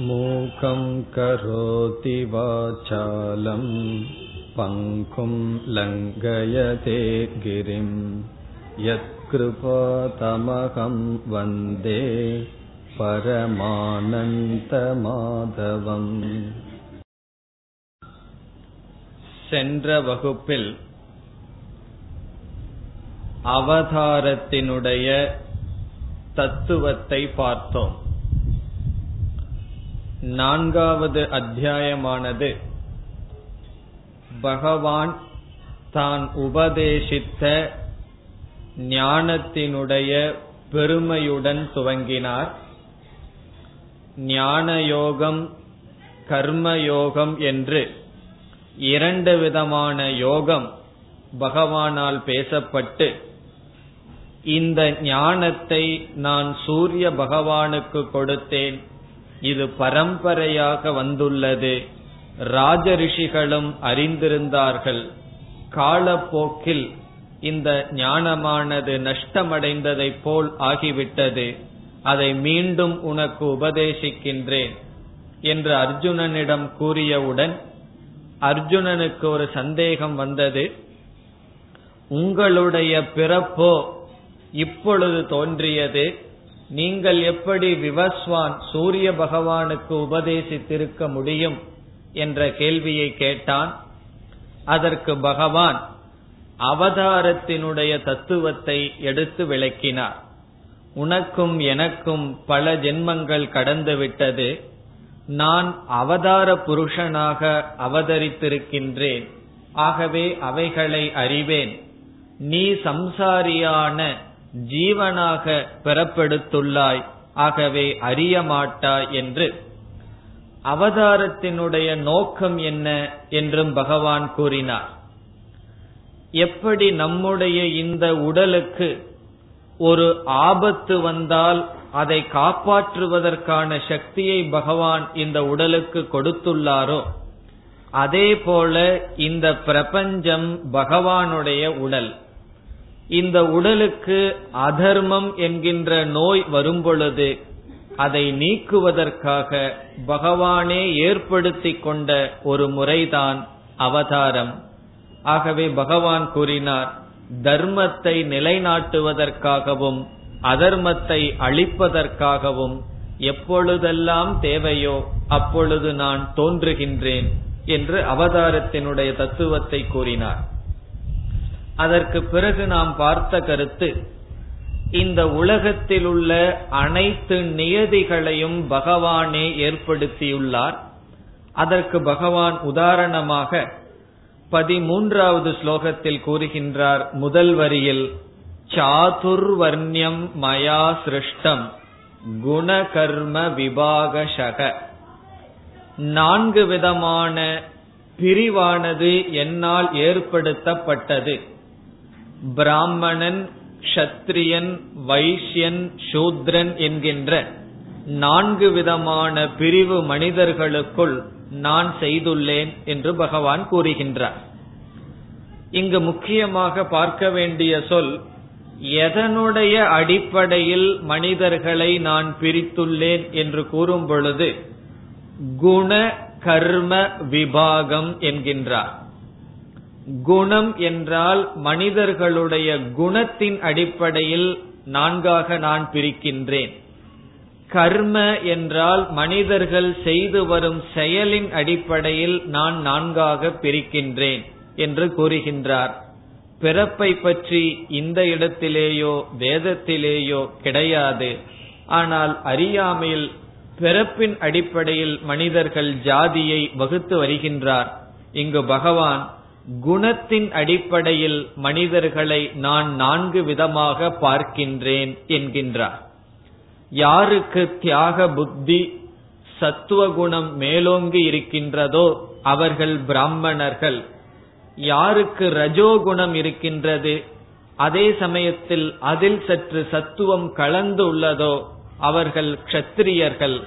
मूकं करोति वाचालं पङ्कुं लङ्घयते गिरिं यत्कृपातमहं वन्दे பரமானந்தமாதவம் சென்ற வகுப்பில் அவதாரத்தினுடைய தத்துவத்தை பார்த்தோம் நான்காவது அத்தியாயமானது. பகவான் தான் உபதேசித்த ஞானத்தினுடைய பெருமையுடன் துவங்கினார். ஞானயோகம் கர்மயோகம் என்று இரண்டு விதமான யோகம் பகவானால் பேசப்பட்டு இந்த ஞானத்தை நான் சூரிய பகவானுக்கு கொடுத்தேன். இது பரம்பரையாக வந்துள்ளது. ராஜரிஷிகளும் அறிந்திருந்தார்கள். காலப்போக்கில் இந்த ஞானமானது நஷ்டமடைந்ததைப் போல் ஆகிவிட்டது. அதை மீண்டும் உனக்கு உபதேசிக்கின்றேன் என்று அர்ஜுனனிடம் கூறியவுடன் அர்ஜுனனுக்கு ஒரு சந்தேகம் வந்தது. உங்களுடைய பிறப்போ இப்பொழுது தோன்றியது? நீங்கள் எப்படி விவஸ்வான் சூரிய பகவானுக்கு உபதேசித்திருக்க முடியும் என்ற கேள்வியை கேட்டான். அதற்கு பகவான் அவதாரத்தினுடைய தத்துவத்தை எடுத்து விளக்கினார். உனக்கும் எனக்கும் பல ஜென்மங்கள் கடந்துவிட்டது நான் அவதார புருஷனாக அவதரித்திருக்கின்றேன். ஆகவே அவைகளை அறிவேன். நீ சம்சாரியான ஜீவனாக பெறப்படுத்துள்ளாய் ஆகவே அறிய மாட்டாய் என்று. அவதாரத்தினுடைய நோக்கம் என்ன என்றும் பகவான் கூறினார். எப்படி நம்முடைய இந்த உடலுக்கு ஒரு ஆபத்து வந்தால் அதை காப்பாற்றுவதற்கான சக்தியை பகவான் இந்த உடலுக்கு கொடுத்துள்ளாரோ அதே போல இந்த பிரபஞ்சம் பகவானுடைய உடல். இந்த உடலுக்கு அதர்மம் என்கின்ற நோய் வரும்பொழுது அதை நீக்குவதற்காக பகவானே ஏற்படுத்தி கொண்ட ஒரு முறைதான் அவதாரம். ஆகவே பகவான் கூறினார் தர்மத்தை நிலைநாட்டுவதற்காகவும் அதர்மத்தை அழிப்பதற்காகவும் எப்பொழுதெல்லாம் தேவையோ அப்பொழுது நான் தோன்றுகின்றேன் என்று அவதாரத்தினுடைய தத்துவத்தை கூறினார். அதற்கு பிறகு நாம் பார்த்த கருத்து இந்த உலகத்தில் உள்ள அனைத்து நியதிகளையும் பகவானே ஏற்படுத்தியுள்ளார். அதற்கு பகவான் உதாரணமாக பதிமூன்றாவது ஸ்லோகத்தில் கூறுகின்றார் முதல் வரியில் சாதுர்வர்ணியம் மயா சிருஷ்டம் குணகர்ம விபாகசக நான்கு விதமான பிரிவானது என்னால் ஏற்படுத்தப்பட்டது. பிராமணன் க்ஷத்ரியன் வைஷ்யன் சூத்ரன் என்கின்ற நான்கு விதமான பிரிவு மனிதர்களுக்குள் நான் செய்துள்ளேன் என்று பகவான் கூறுகின்றார். இங்கு முக்கியமாக பார்க்க வேண்டிய சொல் எதனுடைய அடிப்படையில் மனிதர்களை நான் பிரித்துள்ளேன்? என்று கூறும் பொழுது குண கர்ம விபாகம் என்கின்றார். குணம் என்றால் மனிதர்களுடைய குணத்தின் அடிப்படையில் நான்காக நான் பிரிக்கின்றேன். கர்ம என்றால் மனிதர்கள் செய்து வரும் செயலின் அடிப்படையில் நான் நான்காக பிரிக்கின்றேன் என்று கூறுகின்றார். பிறப்பை பற்றி இந்த இடத்திலேயோ வேதத்திலேயோ கிடையாது. ஆனால் அறியாமையில் பிறப்பின் அடிப்படையில் மனிதர்கள் ஜாதியை வகுத்து வருகின்றார். இங்கு பகவான் குணத்தின் அடிப்படையில் மனிதர்களை நான் நான்கு விதமாக பார்க்கின்றேன் என்கின்றார். யாருக்கு தியாக புத்தி சத்துவகுணம் மேலோங்கி இருக்கின்றதோ அவர்கள் பிராமணர்கள். யாருக்கு ரஜோகுணம் இருக்கின்றது அதே சமயத்தில் அதில் சற்று சத்துவம் கலந்து உள்ளதோ அவர்கள் க்ஷத்திரியர்கள்.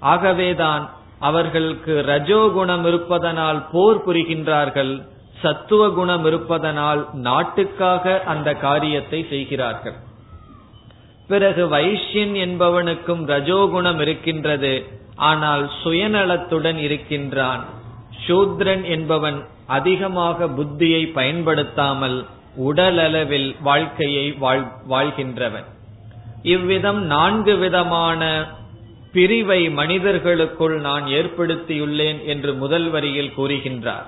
ஆகவேதான் அவர்களுக்கு ரஜோகுணம் இருப்பதனால் போர் புரிகின்றார்கள். சத்துவ குணம் இருப்பதனால் நாட்டுக்காக அந்த காரியத்தை செய்கிறார்கள். பிறகு வைஷ்யன் என்பவனுக்கும் ரஜோகுணம் இருக்கின்றது. ஆனால் சுயநலத்துடன் இருக்கின்றான். சூத்ரன் என்பவன் அதிகமாக புத்தியை பயன்படுத்தாமல் உடலளவில் வாழ்க்கையை வாழ்கின்றவன். இவ்விதம் நான்கு விதமான பிரிவை மனிதர்களுக்குள் நான் ஏற்படுத்தியுள்ளேன் என்று முதல் வரியில் கூறுகின்றார்.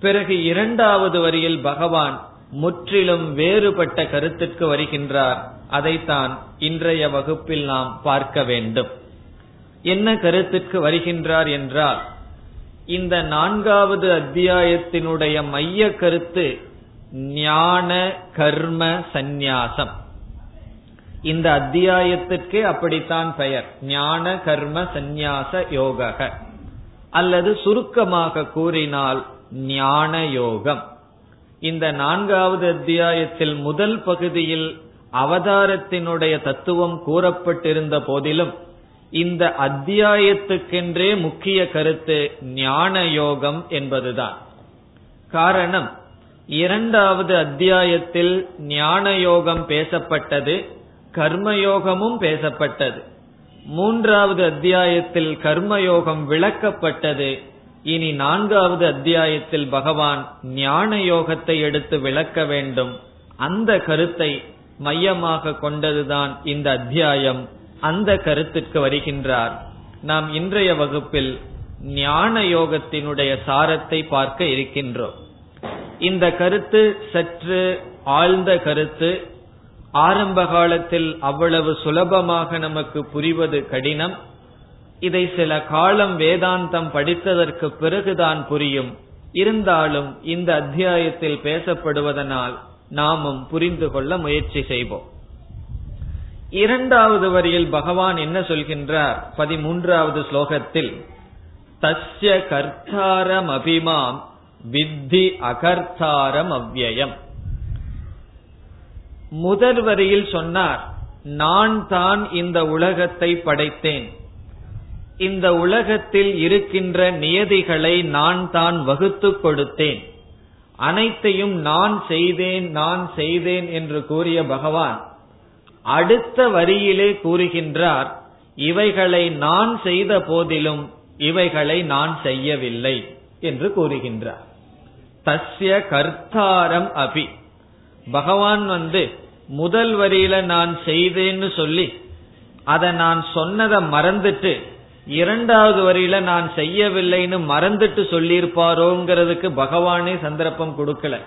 பிறகு இரண்டாவது வரியில் பகவான் முற்றிலும் வேறுபட்ட கருத்திற்கு வருகின்றார். அதைத்தான் இன்றைய வகுப்பில் நாம் பார்க்க வேண்டும். என்ன கருத்துக்கு வருகின்றார் என்றால் இந்த நான்காவது அத்தியாயத்தினுடைய மைய கருத்து ஞான கர்ம சந்நியாசம். இந்த அத்தியாயத்திற்கே அப்படித்தான் பெயர். ஞான கர்ம சந்நியாச யோக அல்லது சுருக்கமாக கூறினால் ஞான யோகம் இந்த நான்காவது அத்தியாயத்தில் முதல் பகுதியில் அவதாரத்தினுடைய தத்துவம் கூறப்பட்டிருந்த போதிலும் இந்த அத்தியாயத்துக்கென்றே முக்கிய கருத்து ஞான யோகம் என்பதுதான். காரணம் இரண்டாவது அத்தியாயத்தில் ஞான யோகம் பேசப்பட்டது கர்மயோகமும் பேசப்பட்டது. மூன்றாவது அத்தியாயத்தில் கர்மயோகம் விளக்கப்பட்டது இனி நான்காவது அத்தியாயத்தில் பகவான் ஞான யோகத்தை எடுத்து விளக்க வேண்டும். அந்த கருத்தை மையமாக கொண்டதுதான் இந்த அத்தியாயம். அந்த கருத்திற்கு வருகின்றார். நாம் இன்றைய வகுப்பில் ஞான யோகத்தினுடைய சாரத்தை பார்க்க இருக்கின்றோம். இந்த கருத்து சற்று ஆழ்ந்த கருத்து. ஆரம்ப காலத்தில் அவ்வளவு சுலபமாக நமக்கு புரிவது கடினம். இதை சில காலம் வேதாந்தம் படித்ததற்கு பிறகுதான் புரியும். இருந்தாலும் இந்த அத்தியாயத்தில் பேசப்படுவதனால் நாமும் புரிந்து கொள்ள முயற்சி செய்வோம். இரண்டாவது வரியில் பகவான் என்ன சொல்கின்றார்? பதிமூன்றாவது ஸ்லோகத்தில் தஸ்ய கர்த்தாரம் அபிமாம் வித்தி அகர்த்தாரம் அவ்வயம் முதல் வரியில் சொன்னார் நான் தான் இந்த உலகத்தை படைத்தேன். இந்த உலகத்தில் இருக்கின்ற நியதிகளை நான் தான் வகுத்து கொடுத்தேன். அனைத்தையும் நான் செய்தேன் நான் செய்தேன் என்று கூறிய பகவான் அடுத்த வரியிலே கூறுகின்றார் இவைகளை நான் செய்த போதிலும் இவைகளை நான் செய்யவில்லை என்று கூறுகின்றார். தஸ்ய கர்த்தாரம் அபி. பகவான் வந்து முதல் வரியில நான் செய்தேன்னு சொல்லி அதை நான் சொன்னதை மறந்துட்டு இரண்டாவது வரியில நான் செய்யவில்லைன்னு மறந்துட்டு சொல்லியிருப்பாரோங்கிறதுக்கு பகவானே சந்தர்ப்பம் கொடுக்கல.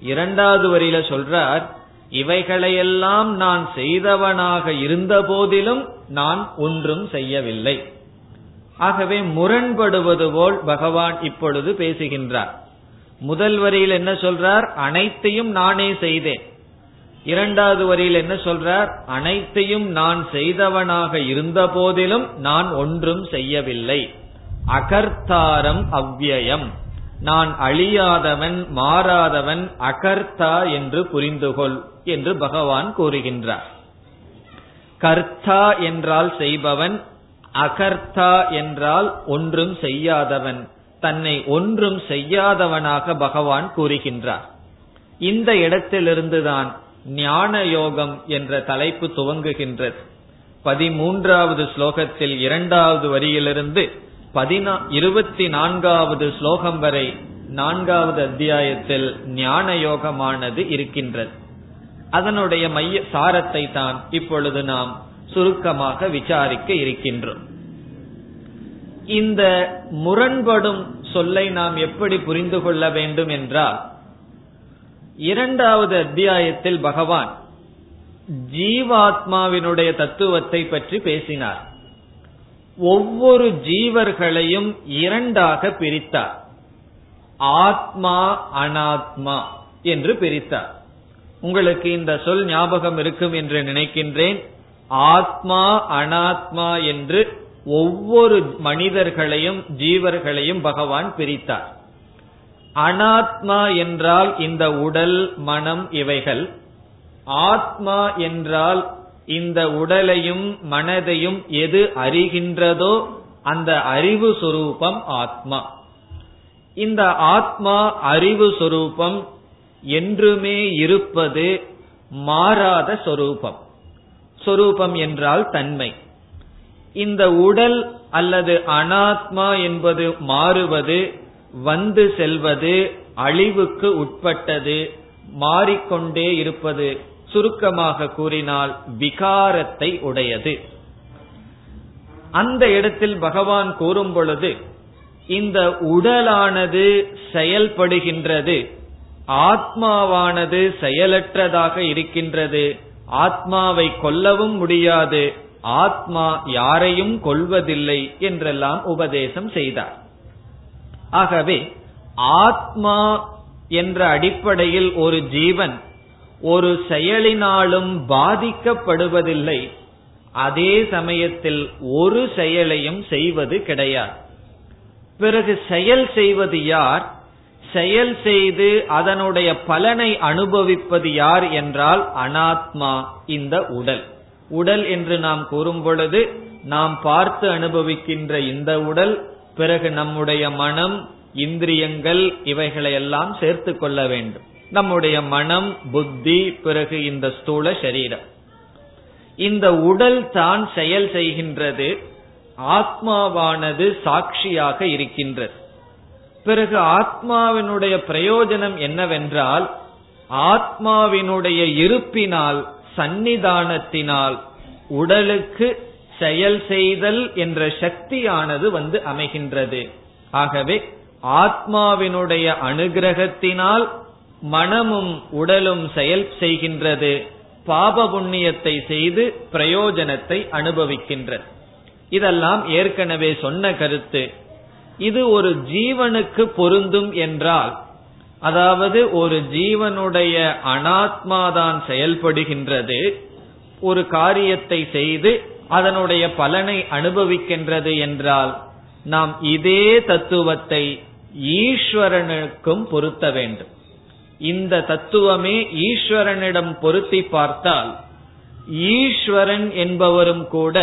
இரண்டாவது வரியில சொல்றார் இவைகளையெல்லாம் நான் செய்தவனாக இருந்த போதிலும் நான் ஒன்றும் செய்யவில்லை. ஆகவே முரண்படுவது போல் பகவான் இப்பொழுது பேசுகின்றார். முதல் வரியில் என்ன சொல்றார்? அனைத்தையும் நானே செய்தேன். இரண்டாவது வரியில் என்ன சொல்றார்? அனைத்தையும் நான் செய்தவனாக இருந்த போதிலும் நான் ஒன்றும் செய்யவில்லை. அகர்த்தாரம் அவ்வியம். நான் அழியாதவன் மாறாதவன் அகர்த்தா என்று புரிந்துகொள் என்று பகவான் கூறுகின்றார். கர்த்தா என்றால் செய்பவன் அகர்த்தா என்றால் ஒன்றும் செய்யாதவன் தன்னை ஒன்றும் செய்யாதவனாக பகவான் கூறுகின்றார். இந்த இடத்திலிருந்துதான் ஞான யோகம் என்ற தலைப்பு துவங்குகின்றது. பதிமூன்றாவது ஸ்லோகத்தில் இரண்டாவது வரியிலிருந்து பதினா இருபத்தி நான்காவது ஸ்லோகம் வரை நான்காவது அத்தியாயத்தில் ஞான யோகமானது இருக்கின்றது. அதனுடைய மைய சாரத்தை தான் இப்பொழுது நாம் சுருக்கமாக விசாரிக்க இருக்கின்றோம். இந்த முரண்படும் சொல்லை நாம் எப்படி புரிந்து கொள்ள வேண்டும் என்றால் இரண்டாவது அத்தியாயத்தில் பகவான் ஜீவாத்மாவினுடைய தத்துவத்தை பற்றி பேசினார். ஒவ்வொரு ஜீவர்களையும் இரண்டாக பிரித்தார். ஆத்மா அனாத்மா என்று பிரித்தார். உங்களுக்கு இந்த சொல் ஞாபகம் இருக்கும் என்று நினைக்கின்றேன். ஆத்மா அனாத்மா என்று ஒவ்வொரு மனிதர்களையும் ஜீவர்களையும் பகவான் பிரித்தார். அனாத்மா என்றால் இந்த உடல் மனம் இவைகள். ஆத்மா என்றால் இந்த உடலையும் மனதையும் எது அறிகின்றதோ அந்த அறிவு சுரூபம் ஆத்மா. இந்த ஆத்மா அறிவு சொரூபம் என்றுமே இருப்பது மாறாத சொரூபம். சொரூபம் என்றால் தன்மை. இந்த உடல் அல்லது அனாத்மா என்பது மாறுவது வந்து செல்வது அழிவுக்கு உட்பட்டது மாறிக்கொண்டே இருப்பது சுருக்கமாக கூறினால் விகாரத்தை உடையது. அந்த இடத்தில் பகவான் கூறும் பொழுது இந்த உடலானது செயல்படுகின்றது ஆத்மாவானது செயலற்றதாக இருக்கின்றது ஆத்மாவை கொல்லவும் முடியாது ஆத்மா யாரையும் கொள்வதில்லை என்றெல்லாம் உபதேசம் செய்தார். ஆகவே ஆத்மா என்ற அடிப்படையில் ஒரு ஜீவன் ஒரு செயலினாலும் பாதிக்கப்படுவதில்லை. அதே சமயத்தில் ஒரு செயலையும் செய்வது கிடையாது. பிறகு செயல் செய்வது யார்? செயல் செய்து அதனுடைய பலனை அனுபவிப்பது யார் என்றால் அனாத்மா இந்த உடல். உடல் என்று நாம் கூறும் பொழுது நாம் பார்த்து அனுபவிக்கின்ற இந்த உடல் பிறகு நம்முடைய மனம் இந்திரியங்கள் இவைகளை எல்லாம் சேர்த்து கொள்ள வேண்டும். நம்முடைய மனம் புத்தி பிறகு இந்த ஸ்தூல சரீரம். இந்த உடல் தான் செயல் செய்கின்றது ஆத்மாவானது சாட்சியாக இருக்கின்றது. பிறகு ஆத்மாவினுடைய பிரயோஜனம் என்னவென்றால் ஆத்மாவினுடைய இருப்பினால் சந்நிதானத்தினால் உடலுக்கு செயல் செய்தல் என்ற சக்தியானது வந்து அமைகின்றது. ஆகவே ஆத்மாவினுடைய அனுகிரகத்தினால் மனமும் உடலும் செயல் செய்கின்றது. பாப புண்ணியத்தை செய்து பிரயோஜனத்தை அனுபவிக்கின்றது. இதெல்லாம் ஏற்கனவே சொன்ன கருத்து. இது ஒரு ஜீவனுக்கு பொருந்தும் என்றால் அதாவது ஒரு ஜீவனுடைய அனாத்மாதான் செயல்படுகின்றது ஒரு காரியத்தை செய்து அதனுடைய பலனை அனுபவிக்கின்றது என்றால் நாம் இதே தத்துவத்தை ஈஸ்வரனுக்கும் பொருத்த வேண்டும். இந்த தத்துவமே ஈஸ்வரனிடம் பொருத்தி பார்த்தால் ஈஸ்வரன் என்பவரும் கூட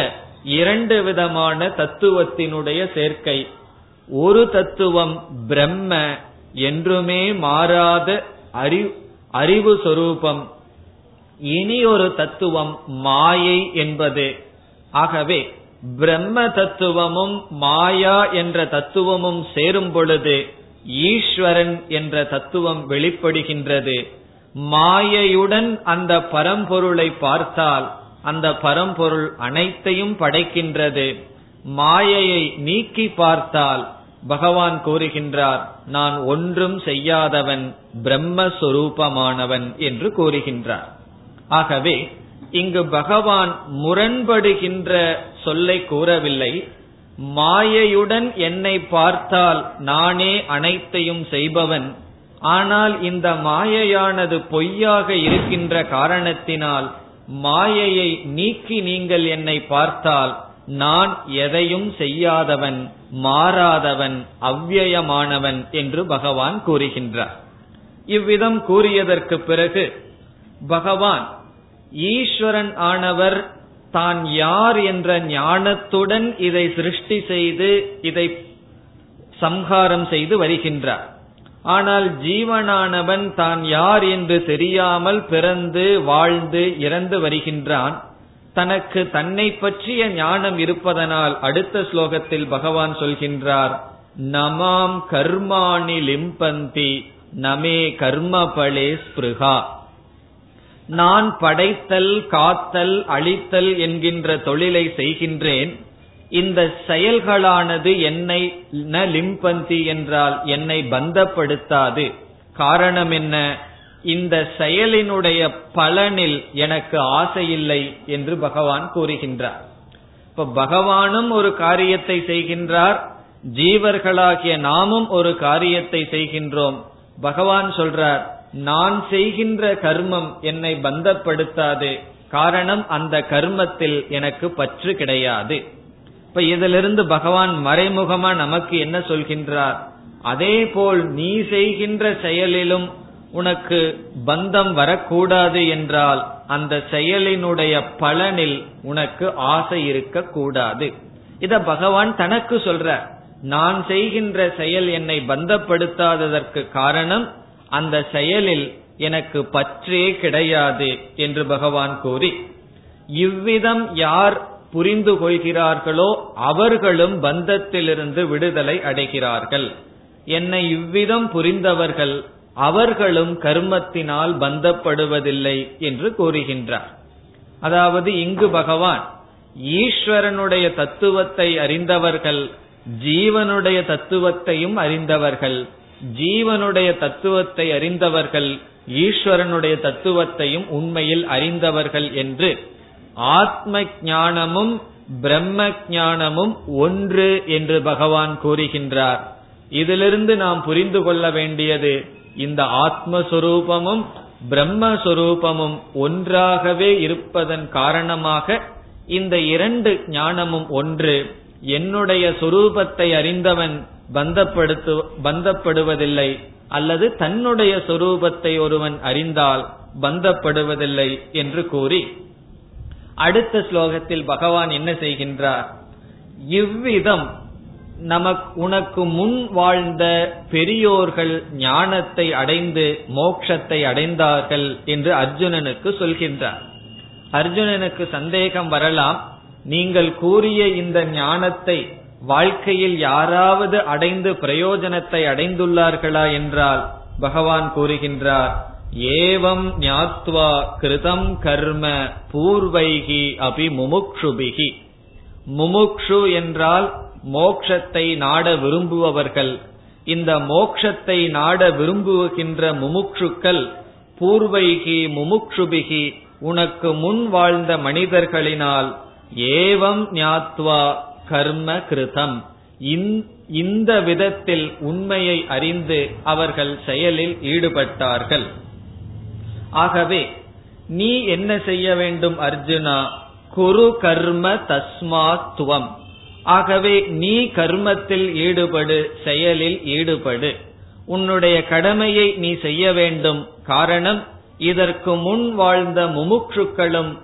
இரண்டு விதமான தத்துவத்தினுடைய சேர்க்கை. ஒரு தத்துவம் பிரம்ம என்றுமே மாறாத அறிவு சொரூபம். இனி ஒரு தத்துவம் மாயை என்பது ஆகவே பிரம்ம தத்துவமும் மாயா என்ற தத்துவமும் சேரும் பொழுது ஈஸ்வரன் என்ற தத்துவம் வெளிப்படுகின்றது. மாயையுடன் அந்த பரம்பொருளை பார்த்தால் அந்த பரம்பொருள் அனைத்தையும் படைக்கின்றது. மாயையை நீக்கி பார்த்தால் பகவான் கூறுகின்றார் நான் ஒன்றும் செய்யாதவன் பிரம்மஸ்வரூபமானவன் என்று கூறுகின்றார். ஆகவே இங்கு பகவான் முரண்படுகின்ற சொல்லை கூறவில்லை. மாயையுடன் என்னை பார்த்தால் நானே அனைத்தையும் செய்பவன். ஆனால் இந்த மாயையானது பொய்யாக இருக்கின்ற காரணத்தினால் மாயையை நீக்கி நீங்கள் என்னை பார்த்தால் நான் எதையும் செய்யாதவன் மாறாதவன் அவ்வியமானவன் என்று பகவான் கூறுகின்றார். இவ்விதம் கூறியதற்கு பிறகு பகவான் ஈஸ்வரன் ஆனவர் தான் யார் என்ற ஞானத்துடன் இதை சிருஷ்டி செய்து இதை சம்ஹாரம் செய்து வருகின்றார். ஆனால் ஜீவனானவன் தான் யார் என்று தெரியாமல் பிறந்து வாழ்ந்து இறந்து வருகின்றான். தனக்கு தன்னை பற்றிய ஞானம் இருப்பதனால் அடுத்த ஸ்லோகத்தில் பகவான் சொல்கின்றார் நமாம் கர்மாணி லிம்பந்தி நமே கர்மபலே ஸ்பிருகா. நான் படைத்தல் காத்தல் அழித்தல் என்கின்ற தொழிலை செய்கின்றேன். இந்த செயல்களானது என்னை ந லிம்பந்தி என்றால் என்னை பந்தப்படுத்தாது. காரணம் என்ன? இந்த செயலினுடைய பலனில் எனக்கு ஆசையில்லை என்று பகவான் கூறுகின்றார். இப்ப பகவானும் ஒரு காரியத்தை செய்கின்றார் ஜீவர்களாகிய நாமும் ஒரு காரியத்தை செய்கின்றோம். பகவான் சொல்றார் நான் செய்கின்ற கர்மம் என்னை பந்தப்படுத்தாது. காரணம் அந்த கர்மத்தில் எனக்கு பற்று கிடையாது. இப்ப இதிலிருந்து பகவான் மறைமுகமா நமக்கு என்ன சொல்கின்றார்? அதே போல் நீ செய்கின்ற செயலிலும் உனக்கு பந்தம் வரக்கூடாது என்றால் அந்த செயலினுடைய பலனில் உனக்கு ஆசை இருக்க கூடாது இத பகவான் தனக்கு சொல்ற. நான் செய்கின்ற செயல் என்னை பந்தப்படுத்தாததற்கு காரணம் அந்த செயலில் எனக்கு பற்றே கிடையாது என்று பகவான் கூறி இவ்விதம் யார் புரிந்து கொள்கிறார்களோ அவர்களும் பந்தத்திலிருந்து விடுதலை அடைகிறார்கள். என்னை இவ்விதம் புரிந்தவர்கள் அவர்களும் கர்மத்தினால் பந்தப்படுவதில்லை என்று கூறுகின்றார். அதாவது இங்கு பகவான் ஈஸ்வரனுடைய தத்துவத்தை அறிந்தவர்கள் ஜீவனுடைய தத்துவத்தையும் அறிந்தவர்கள் ஜீவனுடைய தத்துவத்தை அறிந்தவர்கள் ஈஸ்வரனுடைய தத்துவத்தையும் உண்மையில் அறிந்தவர்கள் என்று ஆத்ம ஞானமும் பிரம்ம ஞானமும் ஒன்று என்று பகவான் கூறுகின்றார். இதிலிருந்து நாம் புரிந்து கொள்ள வேண்டியது இந்த ஆத்மஸ்வரூபமும் பிரம்மஸ்வரூபமும் ஒன்றாகவே இருப்பதன் காரணமாக இந்த இரண்டு ஞானமும் ஒன்று. என்னுடைய சொரூபத்தை அறிந்தவன் பந்தப்படுத்து பந்தப்படுவதில்லை அல்லது தன்னுடைய சொரூபத்தை ஒருவன் அறிந்தால் பந்தப்படுவதில்லை என்று கூறி. அடுத்த ஸ்லோகத்தில் பகவான் என்ன செய்கின்றார்? இவ்விதம் நமக்கு உனக்கு முன் வாழ்ந்த பெரியோர்கள் ஞானத்தை அடைந்து மோட்சத்தை அடைந்தார்கள் என்று அர்ஜுனனுக்கு சொல்கின்றார். அர்ஜுனனுக்கு சந்தேகம் வரலாம். நீங்கள் கூறிய இந்த ஞானத்தை வாழ்க்கையில் யாராவது அடைந்து பிரயோஜனத்தை அடைந்துள்ளார்களா என்றால் பகவான் கூறுகின்றார் ஏவம் ஞாத்வா கிருதம் கர்ம பூர்வைகி அபி முமுக்ஷுபிகி முமுக்ஷு என்றால் மோக்ஷத்தை நாட விரும்புபவர்கள். இந்த மோக்ஷத்தை நாட விரும்புகின்ற முமுக்ஷுக்கள் பூர்வைகி முமுக்ஷுபிகி உனக்கு முன் வாழ்ந்த மனிதர்களினால் ஏவம் ஞாத்வா கர்ம கிருதம் இந்த விதத்தில் உண்மையை அறிந்து அவர்கள் செயலில் ஈடுபட்டார்கள். ஆகவே நீ என்ன செய்ய வேண்டும் அர்ஜுனா? குரு கர்ம தஸ்மாத்துவம். ஆகவே நீ கர்மத்தில் ஈடுபடு செயலில் ஈடுபடு. உன்னுடைய கடமையை நீ செய்ய வேண்டும். காரணம் இதற்கு முன் வாழ்ந்த முமுட்சுக்களும்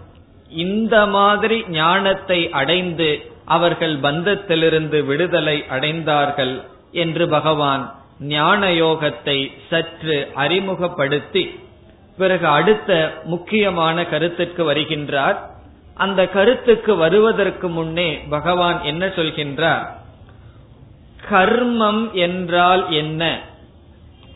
இந்த மாதிரி ஞானத்தை அடைந்து அவர்கள் பந்தத்திலிருந்து விடுதலை அடைந்தார்கள் என்று பகவான் ஞான யோகத்தை சற்று அறிமுகப்படுத்தி பிறகு அடுத்த முக்கியமான கருத்துக்கு வருகின்றார். அந்த கருத்துக்கு வருவதற்கு முன்னே பகவான் என்ன சொல்கின்றார்? கர்மம் என்றால் என்ன?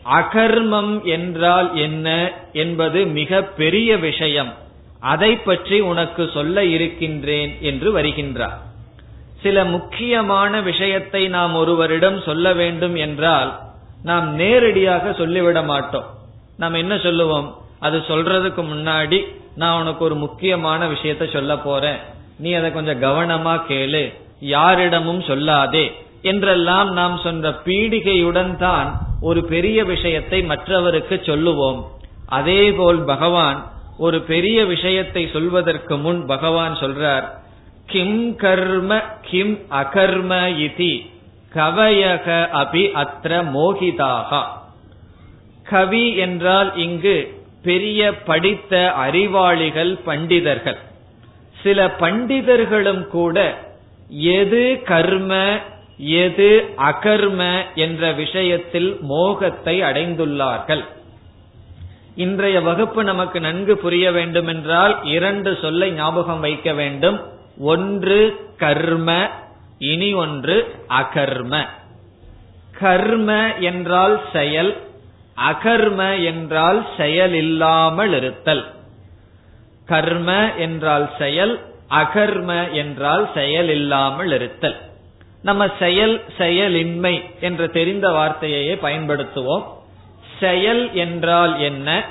அகர்மம் என்றால் என்ன என்பது மிக பெரிய விஷயம். அதை பற்றி உனக்கு சொல்ல இருக்கின்றேன் என்று வருகின்றார். சில முக்கியமான விஷயத்தை நாம் ஒருவரிடம் சொல்ல வேண்டும் என்றால் நாம் நேரடியாக சொல்லிவிட மாட்டோம். நாம் என்ன சொல்லுவோம்? அது சொல்றதுக்கு முன்னாடி நான் உனக்கு ஒரு முக்கியமான விஷயத்த சொல்ல போறேன். நீ அதை கொஞ்சம் கவனமா கேளு. யாரிடமும் சொல்லாதே. என்றெல்லாம் நாம் சொன்ன பீடிகையுடன் தான் ஒரு பெரிய விஷயத்தை மற்றவருக்கு சொல்லுவோம். அதேபோல் பகவான் ஒரு பெரிய விஷயத்தை சொல்வதற்கு முன் பகவான் சொல்றார் கிம் கர்ம கிம் அகர்ம இதி. கவயக அபி அத்திர மோகிதாக. கவி என்றால் இங்கு பெரிய படித்த அறிவாளிகள் பண்டிதர்கள். சில பண்டிதர்களும் கூட எது கர்ம எது அகர்ம என்ற விஷயத்தில் மோகத்தை அடைந்துள்ளார்கள். இன்றைய வகுப்பு நமக்கு நன்கு புரிய வேண்டுமென்றால் இரண்டு சொல்லை ஞாபகம் வைக்க வேண்டும். ஒன்று கர்ம இனி ஒன்று அகர்ம. கர்ம என்றால் செயல் அகர்ம என்றால் செயல் இல்லாமல் இருத்தல். கர்ம என்றால் செயல் அகர்ம என்றால் செயல் இல்லாமல் இருத்தல். நம்ம செயல் செயலின்மை என்று தெரிந்த வார்த்தையே பயன்படுத்துவோம். செயல் என்றால் என்ன?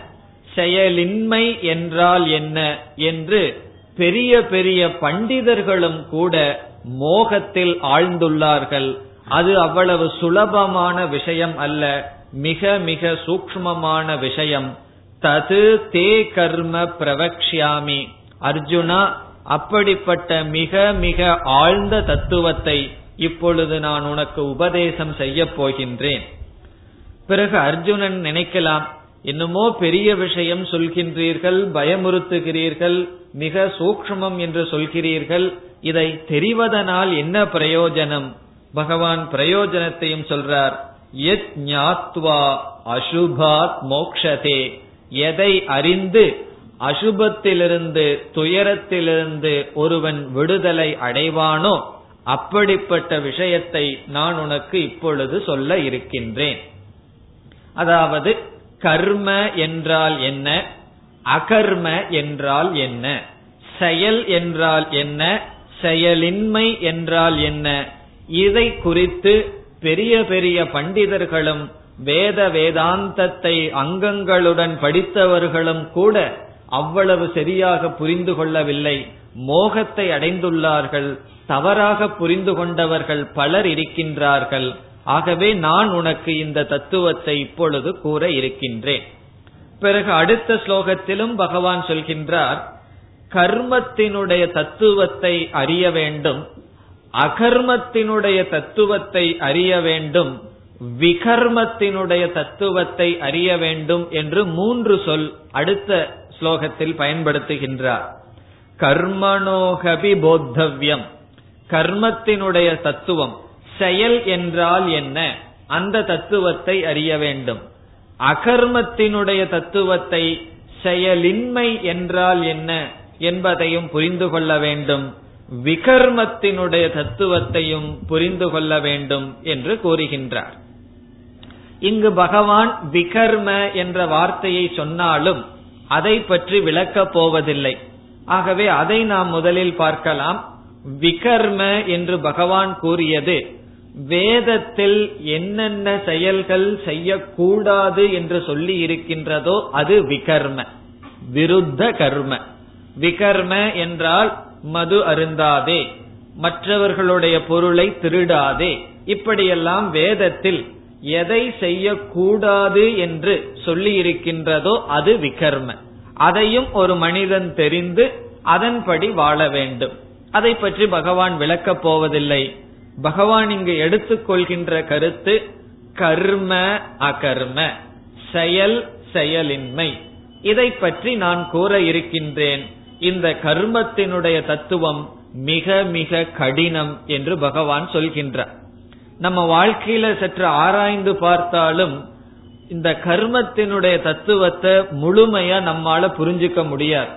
செயலின்மை என்றால் என்ன? என்று பெரிய பெரிய பண்டிதர்களும் கூட மோகத்தில் ஆழ்ந்துள்ளார்கள். அது அவ்வளவு சுலபமான விஷயம் அல்ல. மிக மிக சூக்மமான விஷயம். தது தே கர்ம பிரவக்ஷாமி அர்ஜுனா அப்படிப்பட்ட மிக மிக ஆழ்ந்த தத்துவத்தை இப்பொழுது நான் உனக்கு உபதேசம் செய்ய போகின்றேன். பிறகு அர்ஜுனன் நினைக்கலாம் என்னமோ பெரிய விஷயம் சொல்கின்றீர்கள் பயமுறுத்துகிறீர்கள் மிக சூக்மம் என்று சொல்கிறீர்கள். இதை தெரிவதனால் என்ன பிரயோஜனம்? பகவான் பிரயோஜனத்தையும் சொல்றார். எத் ஞாத்வா அசுபாத் மோக்ஷதே. எதை அறிந்து அசுபத்திலிருந்து துயரத்திலிருந்து ஒருவன் விடுதலை அடைவானோ அப்படிப்பட்ட விஷயத்தை நான் உனக்கு இப்பொழுது சொல்ல இருக்கின்றேன். அதாவது கர்ம என்றால் என்ன? அகர்ம என்றால் என்ன? செயல் என்றால் என்ன? செயலின்மை என்றால் என்ன? இதை குறித்து பெரிய பெரிய பண்டிதர்களும் வேத வேதாந்தத்தை அங்கங்களுடன் படித்தவர்களும் கூட அவ்வளவு சரியாக புரிந்து கொள்ளவில்லை. மோகத்தை அடைந்துள்ளார்கள். தவறாக புரிந்து கொண்டவர்கள் பலர் இருக்கின்றார்கள். ஆகவே நான் உனக்கு இந்த தத்துவத்தை இப்பொழுது கூற இருக்கின்றேன். பிறகு அடுத்த ஸ்லோகத்திலும் பகவான் சொல்கின்றார் கர்மத்தினுடைய தத்துவத்தை அறிய வேண்டும் அகர்மத்தினுடைய தத்துவத்தை அறிய வேண்டும் விகர்மத்தினுடைய தத்துவத்தை அறிய வேண்டும் என்று மூன்று சொல் அடுத்த ஸ்லோகத்தில் பயன்படுத்துகின்றார். கர்மணோகபி போத்தவ்யம் கர்மத்தினுடைய தத்துவம். செயல் என்றால் என்ன? அந்த தத்துவத்தை அறிய வேண்டும். அகர்மத்தினுடைய தத்துவத்தை செயலின்மை என்றால் என்ன என்பதையும் புரிந்து கொள்ள வேண்டும். விகர்மத்தினுடைய தத்துவத்தையும் புரிந்து கொள்ள வேண்டும் என்று கூறுகின்றார். இங்கு பகவான் விகர்ம என்ற வார்த்தையை சொன்னாலும் அதை பற்றி விளக்கப் போவதில்லை. ஆகவே அதை நாம் முதலில் பார்க்கலாம். விகர்ம என்று பகவான் கூறியது வேதத்தில் என்னென்ன செயல்கள் செய்யக்கூடாது என்று சொல்லி இருக்கின்றதோ அது விகர்ம விருத்த கர்ம. விகர்ம என்றால் மது அருந்தாதே மற்றவர்களுடைய பொருளை திருடாதே. இப்படியெல்லாம் வேதத்தில் எதை செய்யக்கூடாது என்று சொல்லி இருக்கின்றதோ அது விகர்ம. அதையும் ஒரு மனிதன் தெரிந்து அதன்படி வாழ வேண்டும். அதை பற்றி பகவான் விளக்கப் போவதில்லை. பகவான் இங்கு எடுத்துக்கொள்கின்ற கருத்து கர்ம அகர்ம செயல் செயலின்மை. இதை பற்றி நான் கூற இருக்கின்றேன். இந்த கர்மத்தினுடைய தத்துவம் மிக மிக கடினம் என்று பகவான் சொல்கின்றார். நம்ம வாழ்க்கையில சற்று ஆராய்ந்து பார்த்தாலும் இந்த கர்மத்தினுடைய தத்துவத்தை முழுமையா நம்மால புரிஞ்சுக்க முடியாது.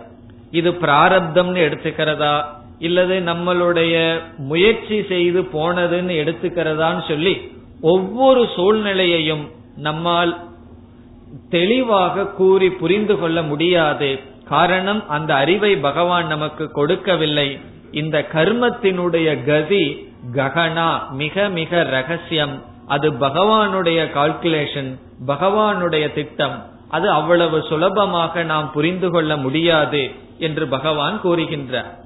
இது பிராரப்தம்னு எடுத்துக்கிறதா? இல்லது நம்மளுடைய முயற்சி செய்து போனதுன்னு எடுத்துக்கிறதான்னு சொல்லி ஒவ்வொரு சூழ்நிலையையும் நம்மால் தெளிவாக கூறி புரிந்து கொள்ள முடியாது. காரணம் அந்த அறிவை பகவான் நமக்கு கொடுக்கவில்லை. இந்த கர்மத்தினுடைய கதி ககனா மிக மிக ரகசியம். அது பகவானுடைய கால்குலேஷன் பகவானுடைய திட்டம். அது அவ்வளவு சுலபமாக நாம் புரிந்து கொள்ள முடியாது என்று பகவான் கூறுகின்றார்.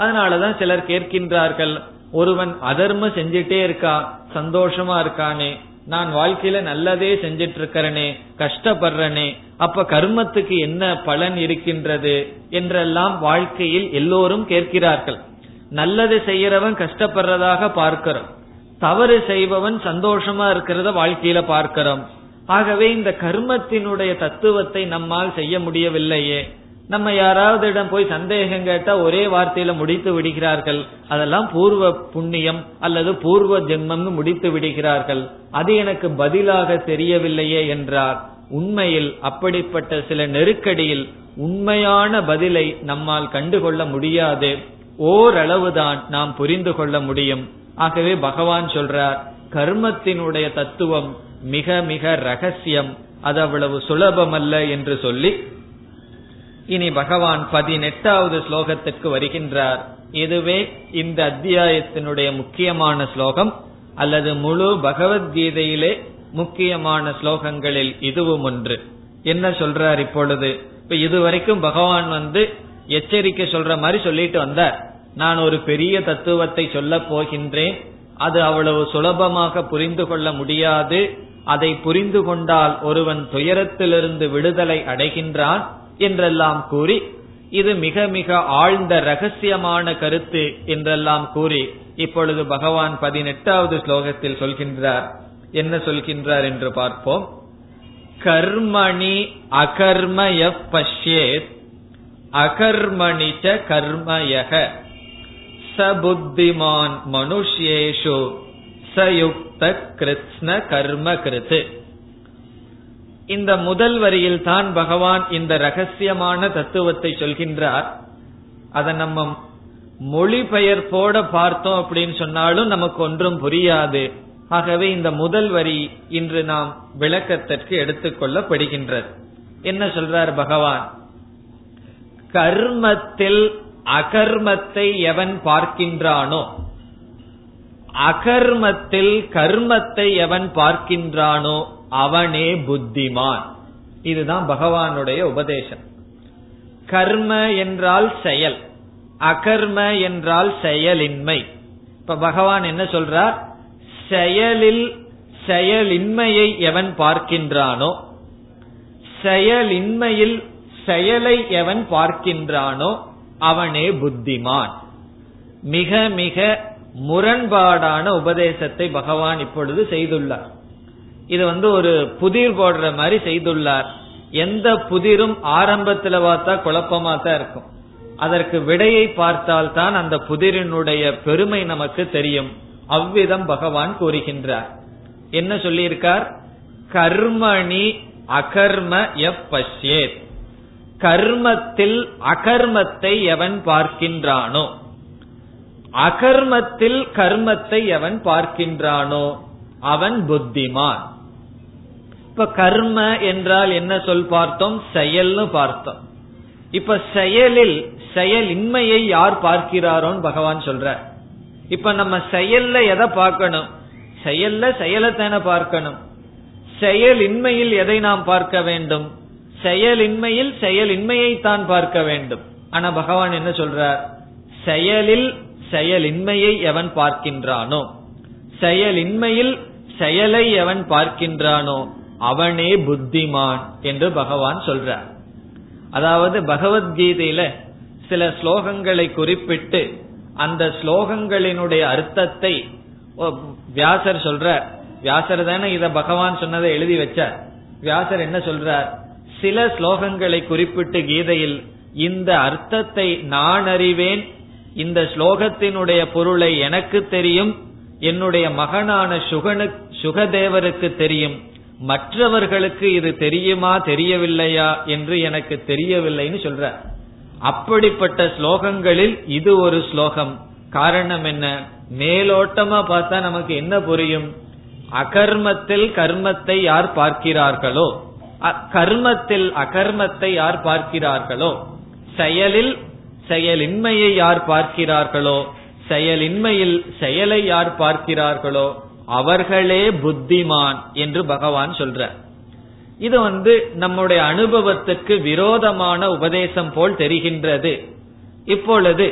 அதனாலதான் சிலர் கேட்கின்றார்கள் ஒருவன் அதர்ம செஞ்சிட்டே இருக்கா? சந்தோஷமா இருக்கானே. நான் வாழ்க்கையில நல்லதே செஞ்சிட்டு இருக்கிறனே கஷ்டப்படுறனே. அப்ப கர்மத்துக்கு என்ன பலன் இருக்கின்றது? என்றெல்லாம் வாழ்க்கையில் எல்லோரும் கேட்கிறார்கள். நல்லது செய்யறவன் கஷ்டப்படுறதாக பார்க்கிறோம். தவறு செய்பவன் சந்தோஷமா இருக்கிறத வாழ்க்கையில பார்க்கிறோம். ஆகவே இந்த கர்மத்தினுடைய தத்துவத்தை நம்மால் செய்ய முடியவில்லையே. நம்ம யாராவது இடம் போய் சந்தேகம் கேட்டா ஒரே வார்த்தையில முடித்து விடுகிறார்கள். அதெல்லாம் பூர்வ புண்ணியம் அல்லது பூர்வ ஜென்மம்னு முடித்து விடுகிறார்கள். அது எனக்கு பதிலாக தெரியவில்லையே என்றார். உண்மையில் அப்படிப்பட்ட சில நெருக்கடியில் உண்மையான பதிலை நம்மால் கண்டுகொள்ள முடியாது. ஓரளவுதான் நாம் புரிந்து கொள்ள முடியும். ஆகவே பகவான் சொல்றார் கர்மத்தினுடைய தத்துவம் மிக மிக ரகசியம். அது அவ்வளவு சுலபமல்ல என்று சொல்லி இனி பகவான் பதினெட்டாவது ஸ்லோகத்திற்கு வருகின்றார். இதுவே இந்த அத்தியாயத்தினுடைய முக்கியமான ஸ்லோகம் அல்லது முழு பகவத்கீதையிலே முக்கியமான ஸ்லோகங்களில் இதுவும் ஒன்று. என்ன சொல்றார் இப்பொழுது? இப்ப இதுவரைக்கும் பகவான் வந்து எச்சரிக்கை சொல்ற மாதிரி சொல்லிட்டு வந்தார். நான் ஒரு பெரிய தத்துவத்தை சொல்ல போகின்றேன். அது அவ்வளவு சுலபமாக புரிந்து கொள்ள முடியாது. அதை புரிந்து கொண்டால் ஒருவன் துயரத்திலிருந்து விடுதலை அடைகின்றான். என்றெல்லாம் கூறி இது மிக மிக ஆழ்ந்த ரகசியமான கருத்து என்றெல்லாம் கூறி இப்பொழுது பகவான் பதினெட்டாவது ஸ்லோகத்தில் சொல்கின்றார். என்ன சொல்கின்றார் என்று பார்ப்போம். கர்மணி அகர்மய பஷ்யேத் அகர்மணிச்ச கர்மயக சபுத்திமான் மனுஷ்யேஷு சயுக்த கிருத்ன கர்ம கிருத்து இந்த முதல் வரியில் தான் பகவான் இந்த ரகசியமான தத்துவத்தை சொல்கின்றார். அதை நம்ம மொழிபெயர்ப்போட பார்த்தோம் அப்படின்னு சொன்னாலும் நமக்கு ஒன்றும் புரியாது. ஆகவே இந்த முதல் வரி இன்று நாம் விளக்கத்திற்கு எடுத்துக்கொள்ளப்படுகின்றது. என்ன சொல்றார் பகவான்? கர்மத்தில் அகர்மத்தை எவன் பார்க்கின்றானோ அகர்மத்தில் கர்மத்தை எவன் பார்க்கின்றானோ அவனே புத்திமான். இதுதான் பகவானுடைய உபதேசம். கர்ம என்றால் செயல் அகர்ம என்றால் செயலின்மை. இப்ப பகவான் என்ன சொல்றார்? செயலில் செயலின்மையை எவன் பார்க்கின்றானோ செயலின்மையில் செயலை எவன் பார்க்கின்றானோ அவனே புத்திமான். மிக மிக முரண்பாடான உபதேசத்தை பகவான் இப்பொழுது செய்துள்ளார். இது வந்து ஒரு புதிர் போடுற மாதிரி செய்துள்ளார். எந்த புதிரும் ஆரம்பத்துல பார்த்தா குழப்பமா தான் இருக்கும். அதற்கு விடையை பார்த்தால் தான் அந்த புதிரினுடைய பெருமை நமக்கு தெரியும். அவ்விதம் பகவான் கூறுகின்றார். என்ன சொல்லியிருக்கார்? கர்மணி அகர்ம எப் கர்மத்தில் அகர்மத்தை எவன் பார்க்கின்றானோ? அகர்மத்தில் கர்மத்தை எவன் பார்க்கின்றானோ? அவன் புத்திமான். இப்ப கர்ம என்றால் என்ன சொல் பார்த்தோம்? செயல்னு பார்த்தோம். இப்ப செயலில் செயலின்மையை யார் பார்க்கிறாரோன்னு பகவான் சொல்ற இப்ப நம்ம செயல்ல எதை பார்க்கணும்? செயல்ல செயலத்தான பார்க்கணும். செயலின்மையில் எதை நாம் பார்க்க வேண்டும்? செயலின்மையில் செயலின்மையை தான் பார்க்க வேண்டும். ஆனா பகவான் என்ன சொல்றார்? செயலில் செயலின்மையை எவன் பார்க்கின்றானோ? செயலின்மையில் செயலை எவன் பார்க்கின்றானோ? அவனே புத்திமான் என்று பகவான் சொல்றார். அதாவது பகவத்கீதையில சில ஸ்லோகங்களை குறிப்பிட்டு அந்த ஸ்லோகங்களினுடைய அர்த்தத்தை வியாசர் சொல்ற வியாசர் தானே இத பகவான் சொன்னதை எழுதி வச்சார். வியாசர் என்ன சொல்றார்? சில ஸ்லோகங்களை குறிப்பிட்டு கீதையில் இந்த அர்த்தத்தை நான் அறிவேன் இந்த ஸ்லோகத்தினுடைய பொருளை எனக்கு தெரியும் என்னுடைய மகனான சுகனு சுகதேவருக்கு தெரியும் மற்றவர்களுக்கு இது தெரியுமா தெரியவில்லையா என்று எனக்கு தெரியவில்லைன்னு சொல்ற. அப்படிப்பட்ட ஸ்லோகங்களில் இது ஒரு ஸ்லோகம். காரணம் என்ன? மேலோட்டமா பார்த்தா நமக்கு என்ன புரியும்? அகர்மத்தில் கர்மத்தை யார் பார்க்கிறார்களோ? கர்மத்தில் அகர்மத்தை யார் பார்க்கிறார்களோ? செயலில் செயலின்மையை யார் பார்க்கிறார்களோ? செயலின்மையில் செயலை யார் பார்க்கிறார்களோ? அவர்களே புத்திமான் என்று பகவான் சொல்றார். இது வந்து நம்முடைய அனுபவத்துக்கு விரோதமான உபதேசம் போல் தெரிகின்றது. இப்பொழுது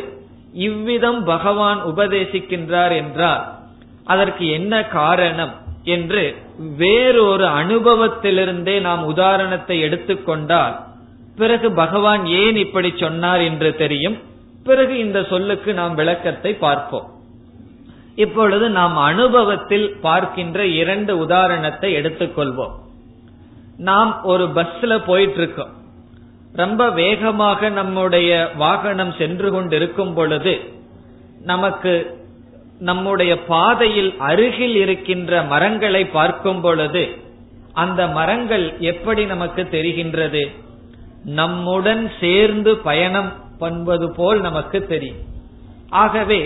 இவ்விதம் பகவான் உபதேசிக்கின்றார் என்றால் அதற்கு என்ன காரணம் என்று வேறொரு அனுபவத்திலிருந்தே நாம் உதாரணத்தை எடுத்துக்கொண்டால் பிறகு பகவான் ஏன் இப்படி சொன்னார் என்று தெரியும். பிறகு இந்த சொல்லுக்கு நாம் விளக்கத்தை பார்ப்போம். இப்பொழுது நாம் அனுபவத்தில் பார்க்கின்ற இரண்டு உதாரணத்தை எடுத்துக்கொள்வோம். நாம் ஒரு பஸ்ல போயிட்டு இருக்கோம் ரொம்ப வேகமாக நம்முடைய வாகனம் சென்று கொண்டிருக்கும் பொழுது நமக்கு நம்முடைய பாதையில் அருகில் இருக்கின்ற மரங்களை பார்க்கும் பொழுது அந்த மரங்கள் எப்படி நமக்கு தெரிகின்றது? நம்முடன் சேர்ந்து பயணம் பண்ணுவது போல் நமக்கு தெரியும். ஆகவே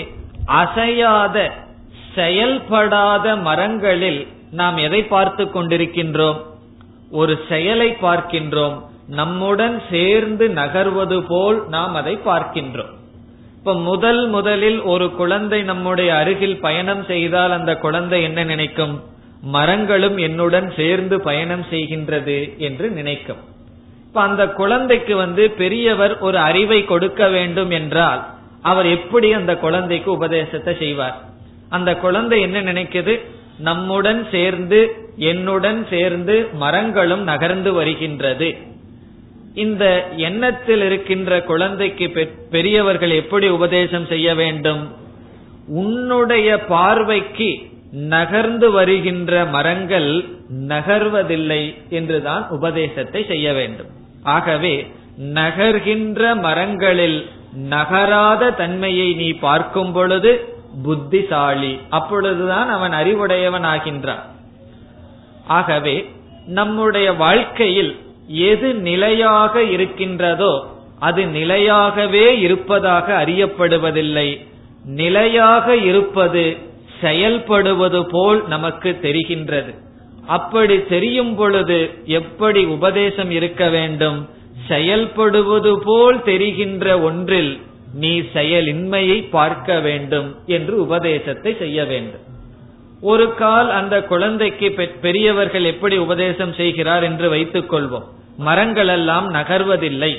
அசையாத செயல்படாத மரங்களில் நாம் எதை பார்த்து கொண்டிருக்கின்றோம்? ஒரு செயலை பார்க்கின்றோம். நம்முடன் சேர்ந்து நகர்வது போல் நாம் அதை பார்க்கின்றோம். இப்ப முதல் முதலில் ஒரு குழந்தை நம்முடைய அருகில் பயணம் செய்தால் அந்த குழந்தை என்ன நினைக்கும்? மரங்களும் என்னுடன் சேர்ந்து பயணம் செய்கின்றது என்று நினைக்கும். இப்ப அந்த குழந்தைக்கு வந்து பெரியவர் ஒரு அறிவை கொடுக்க வேண்டும் என்றால் அவர் எப்படி அந்த குழந்தைக்கு உபதேசத்தை செய்வார்? அந்த குழந்தை என்ன நினைக்குது? நம்முடன் சேர்ந்து என்னுடன் சேர்ந்து மரங்களும் நகர்ந்து வருகின்றது. இந்த எண்ணத்தில் இருக்கின்ற குழந்தைக்கு பெரியவர்கள் எப்படி உபதேசம் செய்ய வேண்டும்? உன்னுடைய பார்வைக்கு நகர்ந்து வருகின்ற மரங்கள் நகர்வதில்லை என்றுதான் உபதேசத்தை செய்ய வேண்டும். ஆகவே நகர்கின்ற மரங்களில் நகராத தன்மையை நீ பார்க்கும் பொழுது புத்திசாலி. அப்பொழுதுதான் அவன் அறிவுடையவன் ஆகின்றான். ஆகவே நம்முடைய வாழ்க்கையில் எது நிலையாக இருக்கின்றதோ அது நிலையாகவே இருப்பதாக அறியப்படுவதில்லை. நிலையாக இருப்பது செயல்படுவது போல் நமக்கு தெரிகின்றது. அப்படி தெரியும் பொழுது எப்படி உபதேசம் இருக்க வேண்டும்? செயல்படுவது போல் தெரிகின்ற ஒன்றில் நீ செயலின்மையை பார்க்க வேண்டும் என்று உபதேசத்தை செய்ய வேண்டும். ஒரு கால் அந்த குழந்தைக்கு பெரியவர்கள் எப்படி உபதேசம் செய்கிறார் என்று வைத்துக் கொள்வோம். மரங்கள் எல்லாம் நகர்வதில்லை.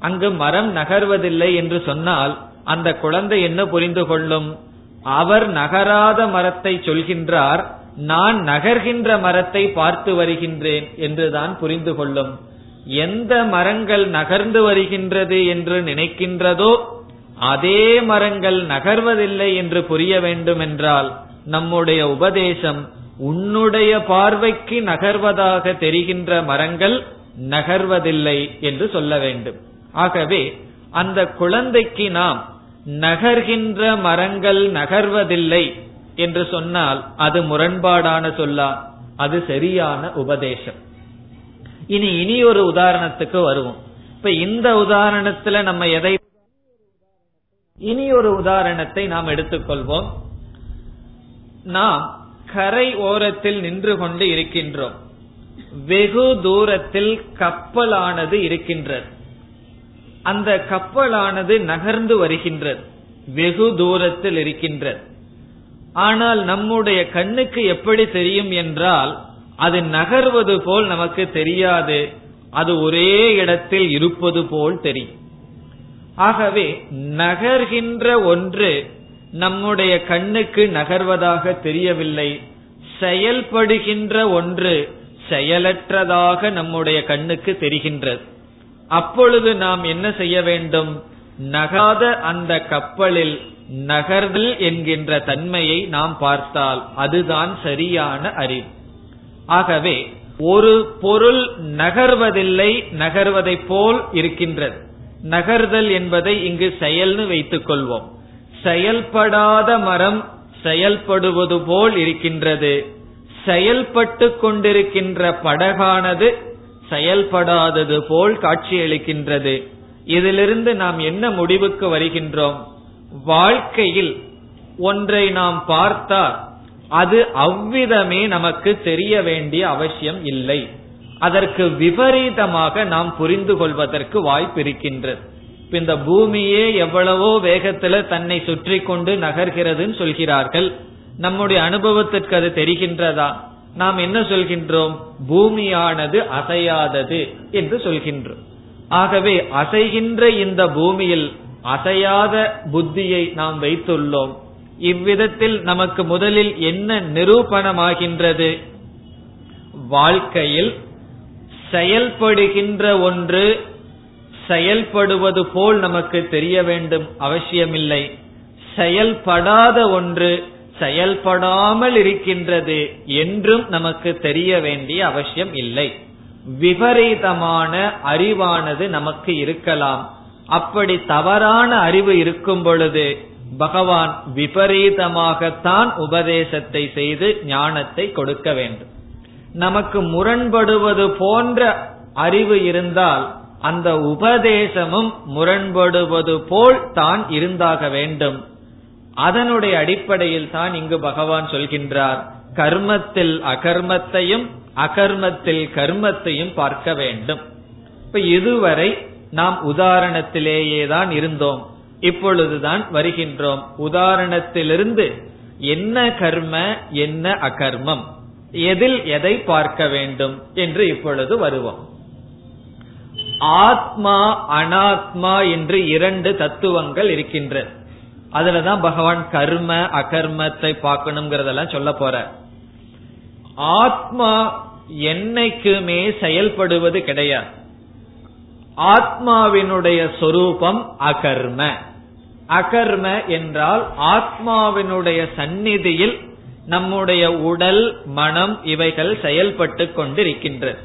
அங்கு மரம் நகர்வதில்லை என்று சொன்னால் அந்த குழந்தை என்ன புரிந்து கொள்ளும்? அவர் நகராத மரத்தை சொல்கின்றார் நான் நகர்கின்ற மரத்தை பார்த்து வருகின்றேன் என்றுதான் புரிந்து கொள்ளும். எந்த மரங்கள் நகர்ந்து வருகின்றது என்று நினைக்கின்றதோ அதே மரங்கள் நகர்வதில்லை என்று புரிய வேண்டும் என்றால் நம்முடைய உபதேசம் உன்னுடைய பார்வைக்கு நகர்வதாக தெரிகின்ற மரங்கள் நகர்வதில்லை என்று சொல்ல வேண்டும். ஆகவே அந்த குழந்தைக்கு நாம் நகர்கின்ற மரங்கள் நகர்வதில்லை என்று சொன்னால் அது முரண்பாடான சொல்லா அது சரியான உபதேசம். இனி இனி ஒரு உதாரணத்துக்கு வருவோம். இப்ப இந்த உதாரணத்துல நம்ம எதை இனி ஒரு உதாரணத்தை நாம் எடுத்துக்கொள்வோம். நாம் கரை ஓரத்தில் நின்று கொண்டு இருக்கின்றோம். வெகு தூரத்தில் கப்பலானது இருக்கின்றது. அந்த கப்பலானது நகர்ந்து வருகின்றது. வெகு தூரத்தில் இருக்கின்றது. ஆனால் நம்முடைய கண்ணுக்கு எப்படி தெரியும் என்றால் அது நகர்வது போல் நமக்கு தெரியாது. அது ஒரே இடத்தில் இருப்பது போல் தெரியும். ஆகவே நகர்கின்ற ஒன்று நம்முடைய கண்ணுக்கு நகர்வதாக தெரியவில்லை. செயல்படுகின்ற ஒன்று செயலற்றதாக நம்முடைய கண்ணுக்கு தெரிகின்றது. அப்பொழுது நாம் என்ன செய்ய வேண்டும்? நகாத அந்த கப்பலில் நகர்தல் என்கின்ற தன்மையை நாம் பார்த்தால் அதுதான் சரியான அறிவு. ஆகவே ஒரு பொருள் நகர்வதில்லை நகர்வதை போல் இருக்கின்றது. நகர்தல் என்பதை இங்கு செயல்னு வைத்துக் கொள்வோம் செயல்படாத மரம் செயல்படுவது போல் இருக்கின்றது. செயல்பட்டு கொண்டிருக்கின்ற படகானது செயல்படாதது போல் காட்சியளிக்கின்றது. இதிலிருந்து நாம் என்ன முடிவுக்கு வருகின்றோம்? வாழ்க்கையில் ஒன்றை நாம் பார்த்தால் அது அவ்விதமே நமக்கு தெரிய வேண்டிய அவசியம் இல்லை. அதற்கு விபரீதமாக நாம் புரிந்து கொள்வதற்கு வாய்ப்பு இருக்கின்றது. இந்த பூமியே எவ்வளவோ வேகத்துல தன்னை சுற்றி கொண்டு நகர்கிறதுன்னு சொல்கிறார்கள். நம்முடைய அனுபவத்திற்கு அது தெரிகின்றதா? நாம் என்ன சொல்கின்றோம்? பூமியானது அசையாதது என்று சொல்கின்றோம். ஆகவே அசைகின்ற இந்த பூமியில் அசையாத புத்தியை நாம் வைத்துள்ளோம். இவ்விதத்தில் நமக்கு முதலில் என்ன நிரூபணமாகின்றது? வாழ்க்கையில் செயல்படுகின்ற ஒன்று செயல்படுவது போல் நமக்கு தெரிய வேண்டும் அவசியமில்லை. செயல்படாத ஒன்று செயல்படாமல் இருக்கின்றது என்றும் நமக்கு தெரிய வேண்டிய அவசியம் இல்லை. விபரீதமான அறிவானது நமக்கு இருக்கலாம். அப்படி தவறான அறிவு இருக்கும் பொழுது பகவான் விபரீதமாகத்தான் உபதேசத்தை செய்து ஞானத்தை கொடுக்க வேண்டும். நமக்கு முரண்படுவது போன்ற அறிவு இருந்தால் அந்த உபதேசமும் முரண்படுவது போல் தான் இருந்தாக வேண்டும். அதனுடைய அடிப்படையில் தான் இங்கு பகவான் சொல்கின்றார். கர்மத்தில் அகர்மத்தையும் அகர்மத்தில் கர்மத்தையும் பார்க்க வேண்டும். இப்ப இதுவரை நாம் உதாரணத்திலேயே தான் இருந்தோம். இப்பொழுதுதான் வருகின்றோம். உதாரணத்திலிருந்து என்ன கர்ம என்ன அகர்மம்? எதில் எதை பார்க்க வேண்டும் என்று இப்பொழுது வருவோம். ஆத்மா அனாத்மா என்று இரண்டு தத்துவங்கள் இருக்கின்றது அதுலதான் பகவான் கர்ம அகர்மத்தை பார்க்கணுங்கிறதெல்லாம் சொல்ல போற. ஆத்மா என்னைக்குமே செயல்படுவது கிடையாது. ஆத்மாவினுடைய சொரூபம் அகர்ம. அகர்ம என்றால் ஆத்மாவினுடைய சந்நிதியில் நம்முடைய உடல் மனம் இவைகள் செயல்பட்டு கொண்டிருக்கின்றது.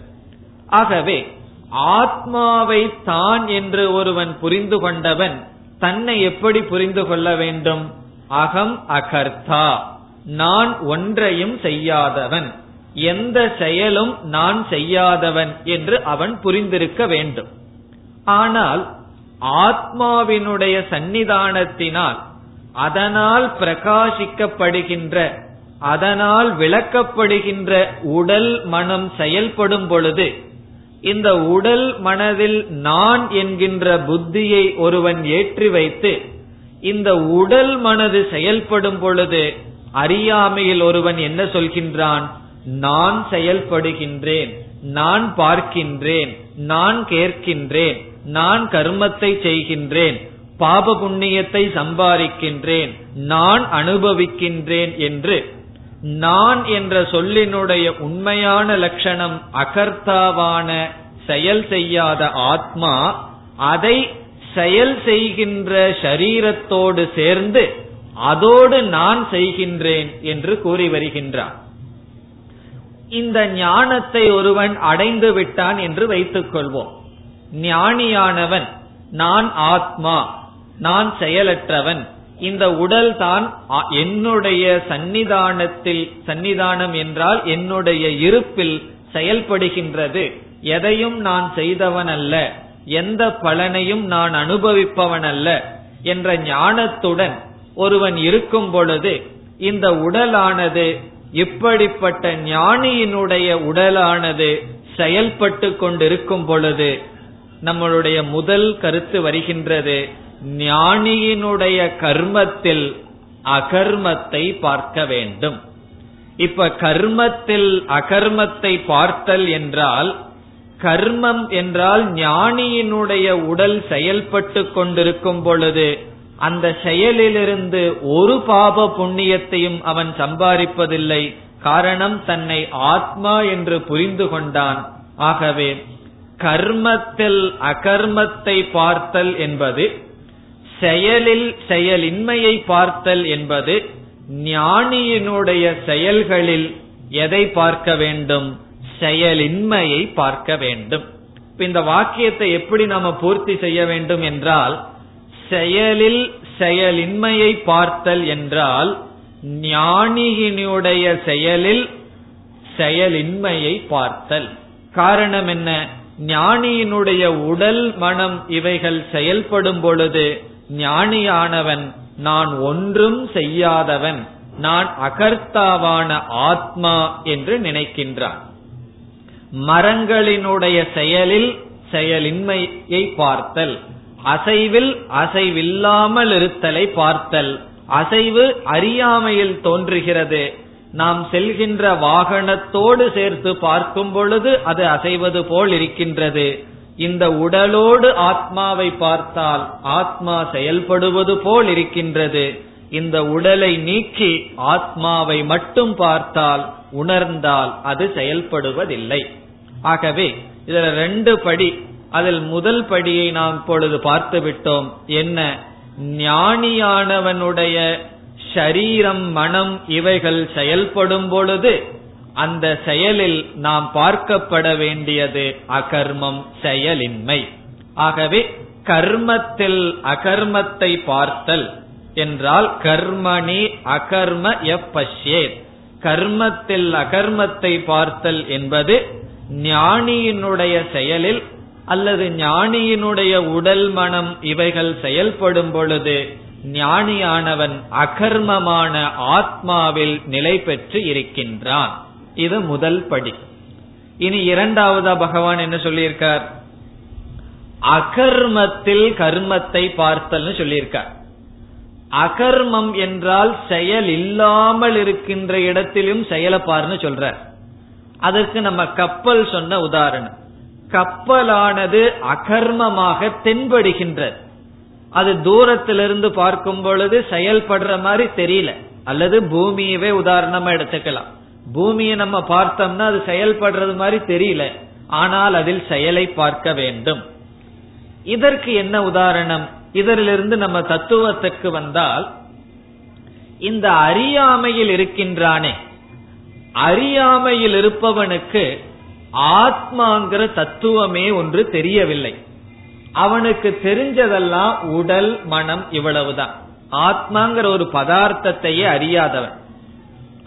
ஆகவே ஆத்மாவை தான் என்று ஒருவன் புரிந்து கொண்டவன் தன்னை எப்படி புரிந்து கொள்ள வேண்டும்? அகம் அகர்த்தா. நான் ஒன்றையும் செய்யாதவன். எந்த செயலும் நான் செய்யாதவன் என்று அவன் புரிந்திருக்க வேண்டும். ஆனால் ஆத்மாவினுடைய சந்நிதானத்தினால் அதனால் பிரகாசிக்கப்படுகின்ற அதனால் விளக்கப்படுகின்ற உடல் மனம் செயல்படும் பொழுது இந்த உடல் மனதில் நான் என்கின்ற புத்தியை ஒருவன் ஏற்றி வைத்து இந்த உடல் மனது செயல்படும் பொழுது அறியாமையில் ஒருவன் என்ன சொல்கின்றான்? நான் செயல்படுகின்றேன் நான் பார்க்கின்றேன் நான் கேட்கின்றேன். நான் கர்மத்தை செய்கின்றேன் பாப புண்ணியத்தை சம்பாதிக்கின்றேன் நான் அனுபவிக்கின்றேன் என்று. நான் என்ற சொல்லினுடைய உண்மையான லட்சணம் அகர்த்தாவான செயல் செய்யாத ஆத்மா அதை செயல் செய்கின்ற சரீரத்தோடு சேர்ந்து அதோடு நான் செய்கின்றேன் என்று கூறி வருகின்றார். இந்த ஞானத்தை ஒருவன் அடைந்து விட்டான் என்று வைத்துக் கொள்வோம் ஞானியானவன் நான் ஆத்மா நான் செயலற்றவன் இந்த உடல் தான் என்னுடைய சன்னிதானத்தில் சன்னிதானம் என்றால் என்னுடைய இருப்பில் செயல்படுகின்றது. எதையும் நான் செய்தவன் அல்ல எந்த பலனையும் நான் அனுபவிப்பவன் அல்ல என்ற ஞானத்துடன் ஒருவன் இருக்கும் பொழுது இந்த உடலானது இப்படிப்பட்ட ஞானியினுடைய உடலானது செயல்பட்டு கொண்டிருக்கும் பொழுது நம்மளுடைய முதல் கருத்து வருகின்றது ஞானியினுடைய கர்மத்தில் அகர்மத்தை பார்க்க வேண்டும். இப்ப கர்மத்தில் அகர்மத்தை பார்த்தல் என்றால் கர்மம் என்றால் ஞானியினுடைய உடல் செயல்பட்டு கொண்டிருக்கும் பொழுது அந்த செயலிலிருந்து ஒரு பாப புண்ணியத்தையும் அவன் சம்பாதிப்பதில்லை. காரணம் தன்னை ஆத்மா என்று புரிந்து கொண்டான். ஆகவே கர்மத்தில் அகர்மத்தை பார்த்தல் என்பது செயலில் செயலின்மையை பார்த்தல் என்பது ஞானியினுடைய செயல்களில் எதை பார்க்க வேண்டும்? செயலின்மையை பார்க்க வேண்டும். இந்த வாக்கியத்தை எப்படி நாம பூர்த்தி செய்ய வேண்டும் என்றால் செயலில் செயலின்மையை பார்த்தல் என்றால் ஞானியினுடைய செயலில் செயலின்மையை பார்த்தல். காரணம் என்ன? ஞானியினுடைய உடல் மனம் இவைகள் செயல்படும் பொழுது ஞானியானவன் நான் ஒன்றும் செய்யாதவன் நான் அகர்த்தாவான ஆத்மா என்று நினைக்கின்றான். மரங்களினுடைய செயலில் செயலின்மையை பார்த்தல் அசைவில் அசைவில்லாமல் இருத்தலை பார்த்தல் அசைவு அறியாமையில் தோன்றுகிறது நாம் செல்கின்ற வாகனத்தோடு சேர்த்து பார்க்கும் பொழுது அது அசைவது போல் இருக்கின்றது. இந்த உடலோடு ஆத்மாவை பார்த்தால் ஆத்மா செயல்படுவது போல் இருக்கின்றது. இந்த உடலை நீக்கி ஆத்மாவை மட்டும் பார்த்தால் உணர்ந்தால் அது செயல்படுவதில்லை. ஆகவே இதுல ரெண்டு படி அதில் முதல் படியை நாம் இப்பொழுது பார்த்து விட்டோம் என்ன? ஞானியானவனுடைய ஷரீரம் மனம் இவைகள் செயல்படும் பொழுது அந்த செயலில் நாம் பார்க்கப்பட வேண்டியது அகர்மம் செயலின்மை. ஆகவே கர்மத்தில் அகர்மத்தை பார்த்தல் என்றால் கர்மணி அகர்ம எப்பஷ்யே கர்மத்தில் அகர்மத்தை பார்த்தல் என்பது ஞானியினுடைய செயலில் அல்லது ஞானியினுடைய உடல் மனம் இவைகள் செயல்படும் பொழுது ஞானியானவன் அகர்மமான ஆத்மாவில் நிலை பெற்று இருக்கின்றான். இது முதல் படி. இனி இரண்டாவதா பகவான் என்ன சொல்லியிருக்கார்? அகர்மத்தில் கர்மத்தை பார்த்தல்னு சொல்லியிருக்கார். அகர்மம் என்றால் செயல் இல்லாமல் இருக்கின்ற இடத்திலும் செயலப்பார்னு சொல்றார். அதற்கு நம்ம கப்பல் சொன்ன உதாரணம். கப்பலானது அகர்மமாக தென்படுகின்றது. அது தூரத்திலிருந்து பார்க்கும் பொழுது செயல்படுற மாதிரி தெரியல. அல்லது பூமியவே உதாரணமா எடுத்துக்கலாம். பூமியை நம்ம பார்த்தோம்னா அது செயல்படுறது மாதிரி தெரியல. ஆனால் அதில் செயலை பார்க்க வேண்டும். இதற்கு என்ன உதாரணம்? இதிலிருந்து நம்ம தத்துவத்துக்கு வந்தால் இந்த அறியாமையில் இருக்கின்றானே. அறியாமையில் இருப்பவனுக்கு ஆத்மாங்கிற தத்துவமே ஒன்று தெரியவில்லை. அவனுக்கு தெரிஞ்சதெல்லாம் உடல் மனம் இவ்வளவுதான். ஆத்மாங்கிற ஒரு பதார்த்தத்தையே அறியாதவன்.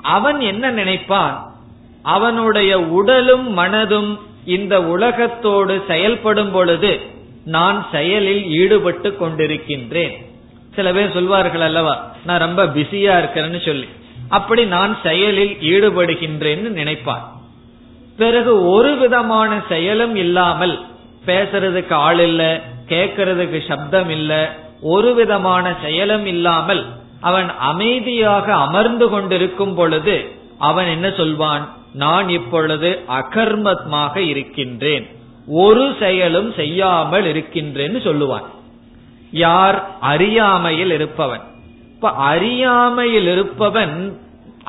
அவன் என்ன நினைப்பான்? அவனுடைய உடலும் மனதும் இந்த உலகத்தோடு செயல்படும் பொழுது நான் செயலில் ஈடுபட்டு கொண்டிருக்கின்றேன். சில பேர் சொல்வார்கள் அல்லவா நான் ரொம்ப பிஸியா இருக்கிறேன்னு சொல்லி. அப்படி நான் செயலில் ஈடுபடுகின்றேன்னு நினைப்பான். பிறகு ஒரு விதமான செயலும் இல்லாமல் பேசுறதுக்கு ஆள் இல்ல கேட்கறதுக்கு சப்தம் இல்ல ஒரு விதமான செயலும் இல்லாமல் அவன் அமைதியாக அமர்ந்து கொண்டிருக்கும் பொழுது அவன் என்ன சொல்வான்? நான் இப்பொழுது அகர்மமாக இருக்கின்றேன். ஒரு செயலும் செய்யாமல் இருக்கின்றேன்னு சொல்லுவான். யார்? அறியாமையில் இருப்பவன். இப்ப அறியாமையில் இருப்பவன்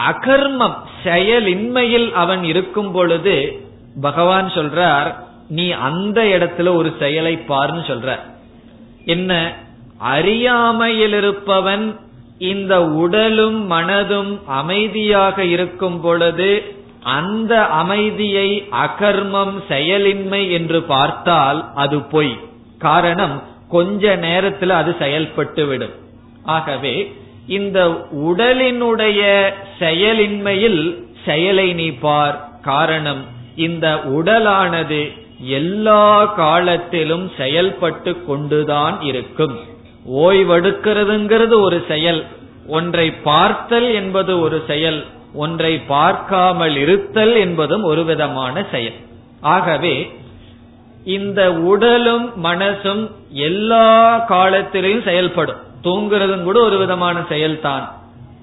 அகர்மம் செயலின்மையில் அவன் இருக்கும் பொழுது பகவான் சொல்றார் நீ அந்த இடத்துல ஒரு செயலை பார்ன்னு சொல்ற. என்ன? அறியாமையில் இருப்பவன் இந்த உடலும் மனதும் அமைதியாக இருக்கும் பொழுது அந்த அமைதியை அகர்மம் செயலின்மை என்று பார்த்தால் அது பொய். காரணம் கொஞ்ச நேரத்தில் அது செயல்பட்டு விடும் ஆகவே இந்த உடலினுடைய செயலின்மையில் செயலை நீ பார். காரணம் இந்த உடலானது எல்லா காலத்திலும் செயல்பட்டு கொண்டுதான் இருக்கும். ஓய்வெடுக்கிறதுங்கிறது ஒரு செயல். ஒன்றை பார்த்தல் என்பது ஒரு செயல். ஒன்றை பார்க்காமல் இருத்தல் என்பதும் ஒரு விதமான செயல். ஆகவே இந்த உடலும் மனசும் எல்லா காலத்திலையும் செயல்படும். தூங்குறதும் கூட ஒரு விதமான செயல்தான்.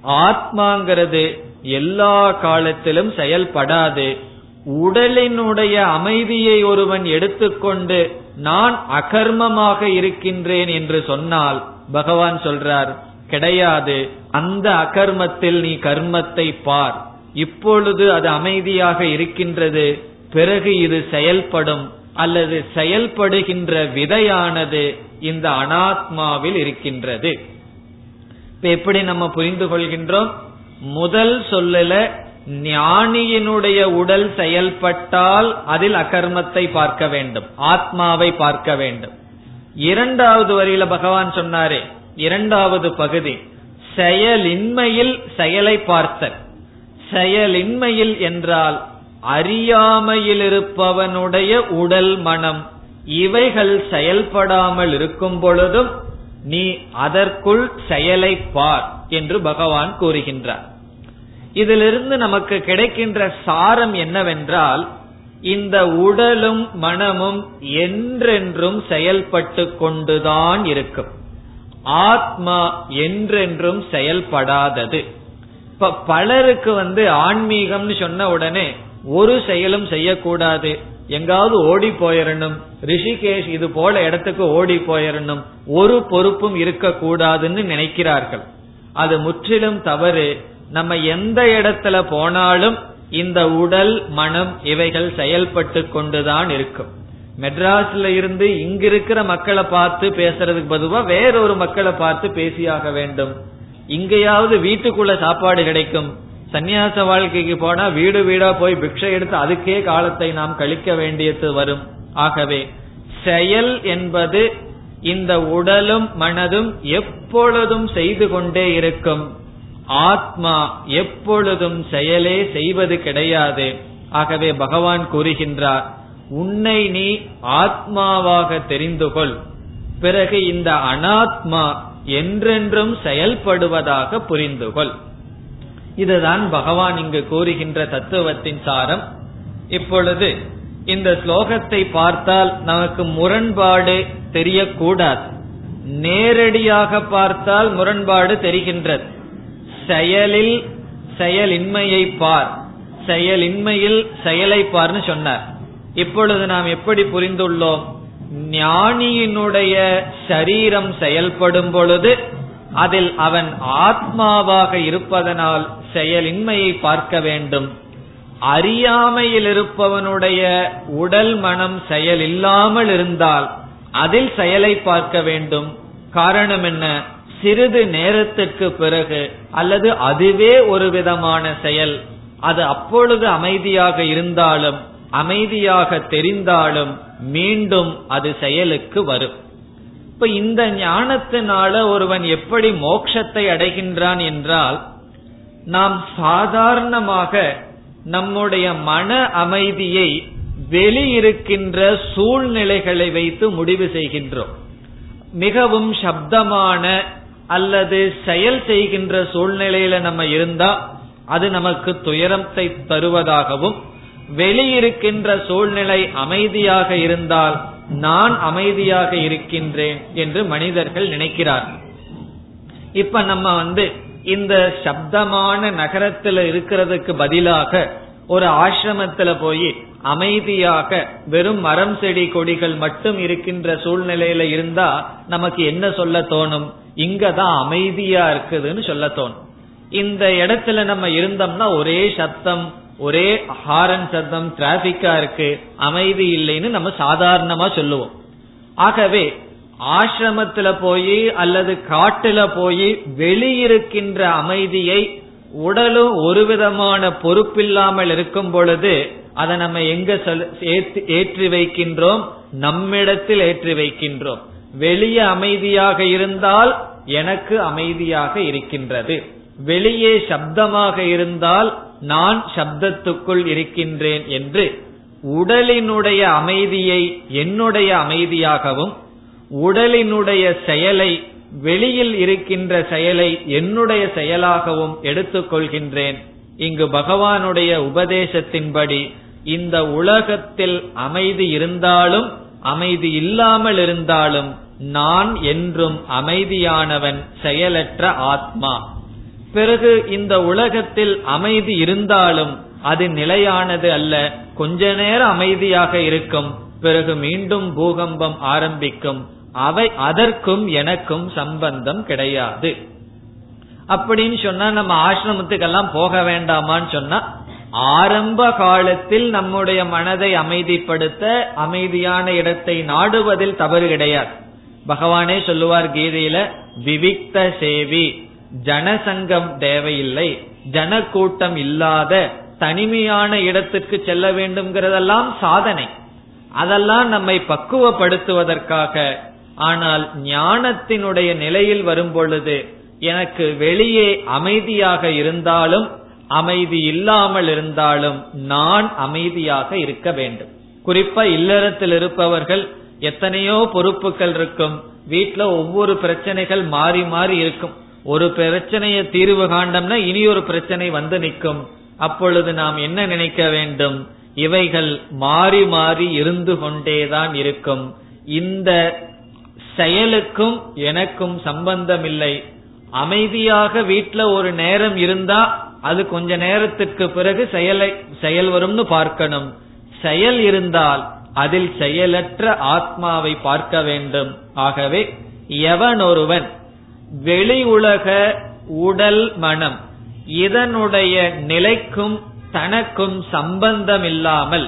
ஆத்மாங்கிறது எல்லா காலத்திலும் செயல்படாது. உடலினுடைய அமைதியை ஒருவன் எடுத்துக்கொண்டு நான் அகர்மமாக இருக்கின்றேன் என்று சொன்னால் பகவான் சொல்றார் கிடையாது அந்த அகர்மத்தில் நீ கர்மத்தை பார். இப்பொழுது அது அமைதியாக இருக்கின்றது பிறகு இது செயல்படும் அல்லது செயல்படுகின்ற விதையானது இந்த அனாத்மாவில் இருக்கின்றது. இப்ப எப்படி நம்ம புரிந்து கொள்கின்றோம்? முதல் சொல்லல ஞானியினுடைய உடல் செயல்பட்டால் அதில் அகர்மத்தை பார்க்க வேண்டும் ஆத்மாவை பார்க்க வேண்டும். இரண்டாவது வரியில பகவான் சொன்னாரே இரண்டாவது பகுதி செயலின்மையில் செயலை பார்த்தல். செயலின்மையில் என்றால் அறியாமையில் இருப்பவனுடைய உடல் மனம் இவைகள் செயல்படாமல் இருக்கும் பொழுதும் நீ அதற்குள் செயலை பார் என்று பகவான் கூறுகின்றார். இதிலிருந்து நமக்கு கிடைக்கின்ற சாரம் என்னவென்றால் இந்த உடலும் மனமும் என்றென்றும் செயல்பட்டு கொண்டுதான் இருக்கும். ஆத்மா என்றென்றும் செயல்படாதது. இப்ப பலருக்கு வந்து ஆன்மீகம்னு சொன்ன உடனே ஒரு செயலும் செய்யக்கூடாது. எங்காவது ஓடி போயிடணும் ரிஷிகேஷ் இது போல இடத்துக்கு ஓடி போயிடணும் ஒரு பொறுப்பும் இருக்கக்கூடாதுன்னு நினைக்கிறார்கள். அது முற்றிலும் தவறு. நம்ம எந்த இடத்துல போனாலும் இந்த உடல் மனம் இவைகள் செயல்பட்டு கொண்டுதான் இருக்கும். மெட்ராஸ்ல இருந்து இங்க இருக்கிற மக்களை பார்த்து பேசுறதுக்கு பதுவா வேறொரு மக்களை பார்த்து பேசியாக வேண்டும். இங்கேயாவது வீட்டுக்குள்ள சாப்பாடு கிடைக்கும். சந்நியாச வாழ்க்கைக்கு போனா வீடு வீடா போய் பிக்ஷை எடுத்து அதுக்கே காலத்தை நாம் கழிக்க வேண்டியது வரும். ஆகவே செயல் என்பது இந்த உடலும் மனதும் எப்பொழுதும் செய்து கொண்டே இருக்கும். ஆத்மா எப்பொழுதும் செயலே செய்வது கிடையாது. ஆகவே பகவான் கூறுகின்றார் உன்னை நீ ஆத்மாவாக தெரிந்து கொள். பிறகு இந்த அனாத்மா என்றென்றும் செயல்படுவதாக புரிந்து கொள். இதுதான் பகவான் இங்கு கூறுகின்ற தத்துவத்தின் சாரம். இப்பொழுது இந்த ஸ்லோகத்தை பார்த்தால் நமக்கு முரண்பாடு தெரியக்கூடாது. நேரடியாக பார்த்தால் முரண்பாடு தெரிகின்றது. செயலில் செயலின்மையை பார். செயலின்மையில் செயலை பார்னு சொன்னார். இப்பொழுது நாம் எப்படி புரிந்துள்ளோம்? ஞானியினுடைய சரீரம் செயல்படும் பொழுது அதில் அவன் ஆத்மாவாக இருப்பதனால் செயலின்மையை பார்க்க வேண்டும். அறியாமையில் இருப்பவனுடைய உடல் மனம் செயல் இல்லாமல் இருந்தால் அதில் செயலை பார்க்க வேண்டும். காரணம் என்ன? சிறிது நேரத்திற்கு பிறகு அல்லது அதுவே ஒரு விதமான செயல் அது அப்பொழுது அமைதியாக இருந்தாலும் அமைதியாக தெரிந்தாலும் மீண்டும் அது செயலுக்கு வரும். இப்ப இந்த ஞானத்தினால ஒருவன் எப்படி மோட்சத்தை அடைகின்றான் என்றால் நாம் சாதாரணமாக நம்முடைய மன அமைதியை வெளியிருக்கின்ற சூழ்நிலைகளை வைத்து முடிவு செய்கின்றோம். மிகவும் சப்தமான அல்லது செயல் செய்கின்ற சூழ்நிலையில நம்ம இருந்தா அது நமக்கு துயரத்தை தருவதாகவும் வெளியிருக்கின்ற சூழ்நிலை அமைதியாக இருந்தால் நான் அமைதியாக இருக்கின்றேன் என்று மனிதர்கள் நினைக்கிறார் இப்ப நம்ம வந்து இந்த சப்தமான நகரத்துல இருக்கிறதுக்கு பதிலாக ஒரு ஆசிரமத்துல போய் அமைதியாக வெறும் மரம் செடி கொடிகள் மட்டும் இருக்கின்ற சூழ்நிலையில இருந்தா நமக்கு என்ன சொல்ல தோணும்? இங்கதான் அமைதியா இருக்குதுன்னு சொல்ல தோணும். இந்த இடத்துல நம்ம இருந்தோம்னா ஒரே சத்தம் ஒரே ஹாரன் சத்தம் டிராபிக்கா இருக்கு அமைதி இல்லைன்னு நம்ம சாதாரணமா சொல்லுவோம். ஆகவே ஆசிரமத்துல போய் அல்லது காட்டுல போய் வெளியிருக்கின்ற அமைதியை உடலும் ஒரு விதமான பொறுப்பில்லாமல் இருக்கும் பொழுது அதை நம்ம எங்க ஏற்றி வைக்கின்றோம்? நம்மிடத்தில் ஏற்றி வைக்கின்றோம். வெளியே அமைதியாக இருந்தால் எனக்கு அமைதியாக இருக்கின்றது. வெளியே சப்தமாக இருந்தால் நான் சப்தத்துக்குள் இருக்கின்றேன் என்று உடலினுடைய அமைதியை என்னுடைய அமைதியாகவும் உடலினுடைய செயலை வெளியில் இருக்கின்ற செயலை என்னுடைய செயலாகவும் எடுத்துக்கொள்கின்றேன். இங்கு பகவானுடைய உபதேசத்தின்படி இந்த உலகத்தில் அமைதி இருந்தாலும் அமைதி இல்லாமல் இருந்தாலும் நான் என்றும் அமைதியானவன் செயலற்ற ஆத்மா. பிறகு இந்த உலகத்தில் அமைதி இருந்தாலும் அது நிலையானது அல்ல. கொஞ்ச நேரம் அமைதியாக இருக்கும் பிறகு மீண்டும் பூகம்பம் ஆரம்பிக்கும். அவை அதற்கும் எனக்கும் சம்பந்தம் கிடையாது. அப்படின்னு சொன்னா நம்ம ஆசிரமத்துக்கெல்லாம் போக வேண்டாமான்னு சொன்னா ஆரம்ப காலத்தில் நம்முடைய மனதை அமைதிப்படுத்த அமைதியான இடத்தை நாடுவதில் தவறு கிடையாது. பகவானே சொல்லுவார் கீதையில விவிக்த சேவி ஜனசங்கம் தேவையில்லை ஜனக்கூட்டம் இல்லாத தனிமையான இடத்துக்கு செல்ல வேண்டும்ங்கிறதெல்லாம் சாதனை. அதெல்லாம் நம்மை பக்குவப்படுத்துவதற்காக. ஆனால் ஞானத்தினுடைய நிலையில் வரும் பொழுது எனக்கு வெளியே அமைதியாக இருந்தாலும் அமைதி இல்லாமல் இருந்தாலும் நான் அமைதியாக இருக்க வேண்டும். குறிப்பா இல்லறத்தில் இருப்பவர்கள் எத்தனையோ பொறுப்புகள் இருக்கும். வீட்டுல ஒவ்வொரு பிரச்சனைகள் மாறி மாறி இருக்கும். ஒரு பிரச்சனையை தீர்வு காண்டம்னா இனி ஒரு பிரச்சனை வந்து நிற்கும். அப்பொழுது நாம் என்ன நினைக்க வேண்டும்? இவைகள் மாறி மாறி இருந்து கொண்டேதான் இருக்கும். இந்த செயலுக்கும் எனக்கும் சம்பந்தம் இல்லை அமைதியாக வீட்டுல ஒரு நேரம் இருந்தா அது கொஞ்ச நேரத்துக்கு பிறகு செயலை செயல் வரும்னு பார்க்கணும். செயல் இருந்தால் அதில் செயலற்ற ஆத்மாவை பார்க்க வேண்டும். ஆகவே எவன் ஒருவன் வெளி உலக உடல் மனம் இதனுடைய நிலைக்கும் தனக்கும் சம்பந்தம் இல்லாமல்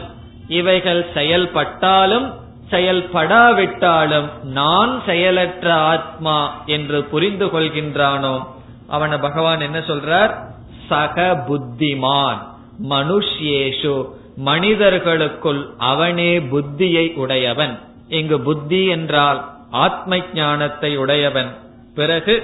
இவைகள் செயல்பட்டாலும் செயல்படாவிட்டாலும் நான் செயலற்ற ஆத்மா என்று புரிந்து கொள்கின்றானோ? அவனை பகவான் என்ன சொல்றார்? சக புத்திமான். மனுஷ்யேஷு மனிதர்களுக்குள் அவனே புத்தியை உடையவன். இங்கு புத்தி என்றால் ஆத்ம ஞானத்தை உடையவன். பிறகு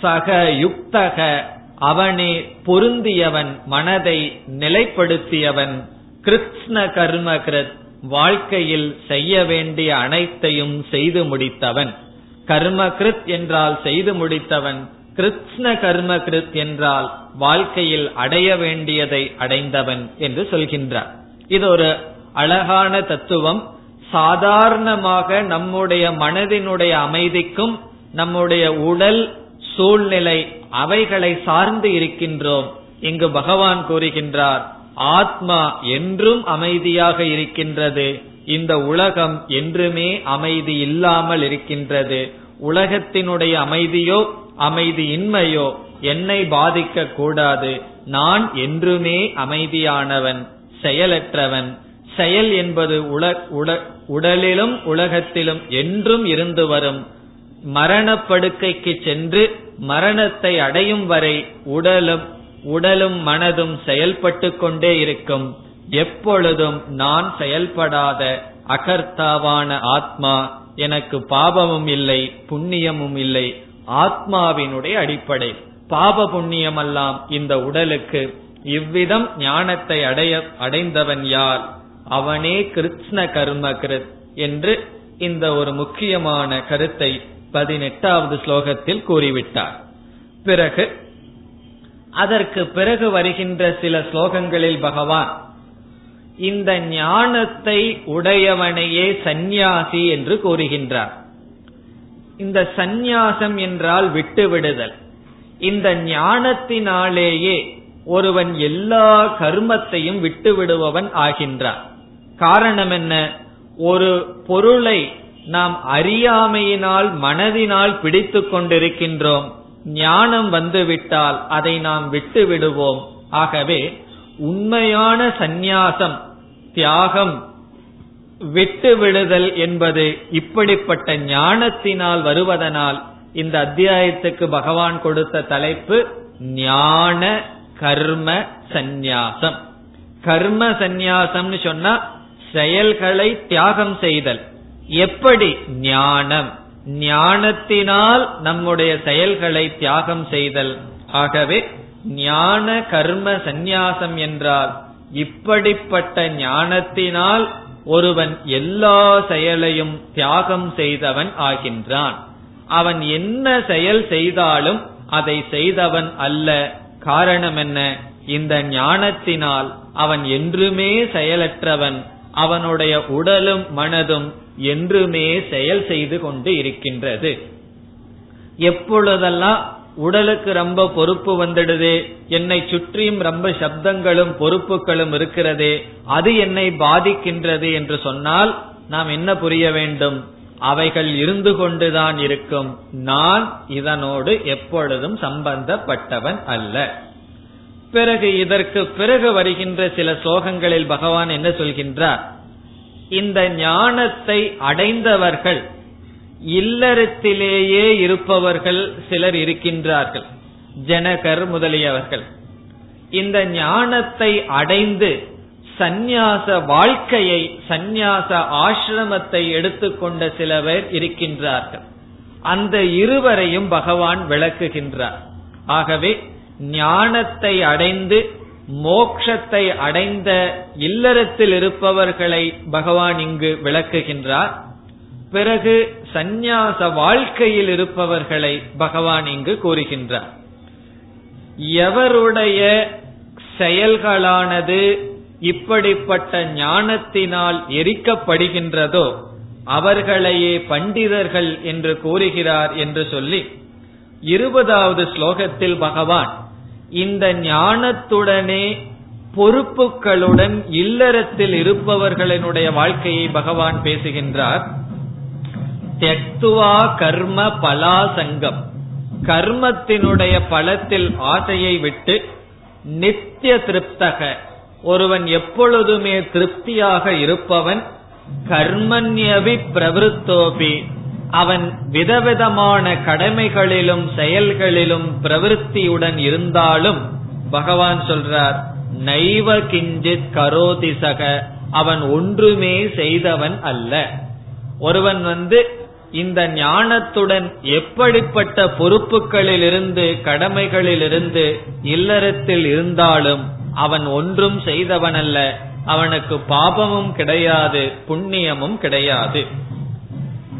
சக யுக்தக அவனே பொருந்தியவன் மனதை நிலைப்படுத்தியவன். கிருஷ்ண கர்மகிருத் வாழ்க்கையில் செய்ய வேண்டிய அனைத்தையும் செய்து முடித்தவன். கர்மகிருத் என்றால் செய்து முடித்தவன். கிருஷ்ண கர்ம கிருத் என்றால் வாழ்க்கையில் அடைய வேண்டியதை அடைந்தவன் என்று சொல்கின்றார். இது ஒரு அழகான தத்துவம். சாதாரணமாக நம்முடைய மனதினுடைய அமைதிக்கும் நம்முடைய உடல் சூழ்நிலை அவைகளை சார்ந்து இருக்கின்றோம். இங்கு பகவான் கூறுகின்றார் ஆத்மா என்றும் அமைதியாக இருக்கின்றது. இந்த உலகம் என்றுமே அமைதி இல்லாமல் இருக்கின்றது. உலகத்தினுடைய அமைதியோ அமைதியின்மையோ என்னை பாதிக்க கூடாது நான் என்றுமே அமைதியானவன் செயலற்றவன். செயல் என்பது உடலிலும் உலகத்திலும் என்றும் இருந்து வரும். மரணப்படுக்கைக்கு சென்று மரணத்தை அடையும் வரை உடலும் உடலும் மனதும் செயல்பட்டு கொண்டே இருக்கும். எப்பொழுதும் நான் செயல்படாத அகர்த்தாவான ஆத்மா எனக்கு பாபமும் இல்லை புண்ணியமும் இல்லை. ஆத்மாவினுடைய அடிப்படை. பாப புண்ணியமெல்லாம் இந்த உடலுக்கு. இவ்விதம் ஞானத்தை அடைய அடைந்தவன் யார்? அவனே கிருஷ்ண கர்ம கிருத் என்று இந்த ஒரு முக்கியமான கருத்தை பதினெட்டாவது ஸ்லோகத்தில் கூறிவிட்டார். பிறகு அதற்கு பிறகு வருகின்ற சில ஸ்லோகங்களில் பகவான் இந்த ஞானத்தை உடையவனையே சந்நியாசி என்று கூறுகின்றார். இந்த சந்நியாசம் என்றால் விட்டுவிடுதல். இந்த ஞானத்தினாலேயே ஒருவன் எல்லா கர்மத்தையும் விட்டு விடுபவன் ஆகின்றான். காரணம் என்ன? ஒரு பொருளை நாம் அறியாமையினால் மனதினால் பிடித்து கொண்டிருக்கின்றோம். ஞானம் வந்துவிட்டால் அதை நாம் விட்டு விடுவோம் ஆகவே உண்மையான சந்நியாசம் தியாகம் விட்டு விடுதல் என்பது இப்படிப்பட்ட ஞானத்தினால் வருவதனால் இந்த அத்தியாயத்துக்கு பகவான் கொடுத்த தலைப்பு ஞான கர்ம சந்நியாசம். கர்ம சந்நியாசம்னு சொன்னா செயல்களை தியாகம் செய்தல். எப்படி? ஞானம். ஞானத்தினால் நம்முடைய செயல்களை தியாகம் செய்தல். ஆகவே ஞான கர்ம சந்நியாசம் என்றால் இப்படிப்பட்ட ஞானத்தினால் ஒருவன் எல்லா செயலையும் தியாகம் செய்தவன் ஆகின்றான். அவன் என்ன செயல் செய்தாலும் அதை செய்தவன் அல்ல. காரணம் என்ன இந்த ஞானத்தினால் அவன் என்றுமே செயலற்றவன். அவனுடைய உடலும் மனதும் என்றுமே செயல் செய்து கொண்டு இருக்கின்றது. எப்பொழுதெல்லாம் உடலுக்கு ரொம்ப பொறுப்பு வந்துடுது. என்னை சுற்றியும் ரொம்ப சப்தங்களும் பொறுப்புகளும் இருக்கிறதே. அது என்னை பாதிக்கின்றது என்று சொன்னால் நாம் என்ன புரிய வேண்டும்? அவைகள் இருந்து கொண்டுதான் இருக்கும். நான் இதனோடு எப்பொழுதும் சம்பந்தப்பட்டவன் அல்ல. பிறகு இதற்கு பிறகு வருகின்ற சில சோகங்களில் பகவான் என்ன சொல்கின்றார்? இந்த ஞானத்தை அடைந்தவர்கள் இல்லறத்திலேயே இருப்பவர்கள் சிலர் இருக்கின்றார்கள். ஜனகர் முதலியவர்கள். இந்த ஞானத்தை அடைந்து சந்நியாச வாழ்க்கையை சந்நியாச ஆசிரமத்தை எடுத்துக்கொண்ட சில பேர் இருக்கின்றார்கள். அந்த இருவரையும் பகவான் விளக்குகின்றார். ஆகவே ஞானத்தை அடைந்து மோக்ஷத்தை அடைந்த இல்லறத்தில் இருப்பவர்களை பகவான் இங்கு விளக்குகின்றார். பிறகு சந்நியாச வாழ்க்கையில் இருப்பவர்களை பகவான் இங்கு கூறுகின்றார். எவருடைய செயல்களானது இப்படிப்பட்ட ஞானத்தினால் எரிக்கப்படுகின்றதோ அவர்களையே பண்டிதர்கள் என்று கூறுகிறார் என்று சொல்லி இருபதாவது ஸ்லோகத்தில் பகவான் இந்த ஞானத்துடனே பொறுப்புகளுடன் இல்லறத்தில் இருப்பவர்களினுடைய வாழ்க்கையை பகவான் பேசுகின்றார். தெக்துவா கர்ம பலாசங்கம். கர்மத்தினுடைய பலத்தில் ஆசையை விட்டு நித்திய திருப்தக. ஒருவன் எப்பொழுதுமே திருப்தியாக இருப்பவன் கர்மன்யவி பிரவருத்தோபி. அவன் விதவிதமான கடமைகளிலும் செயல்களிலும் பிரவருத்தியுடன் இருந்தாலும் பகவான் சொல்றார் நைவ கிஞ்சித் கரோதிசக அவன் ஒன்றுமே செய்தவன் அல்ல. ஒருவன் வந்து இந்த ஞானத்துடன் எப்படிப்பட்ட பொறுப்புகளில் இருந்து இல்லறத்தில் இருந்தாலும் அவன் ஒன்றும் செய்தவனல்ல. அவனுக்கு பாபமும் கிடையாது புண்ணியமும் கிடையாது.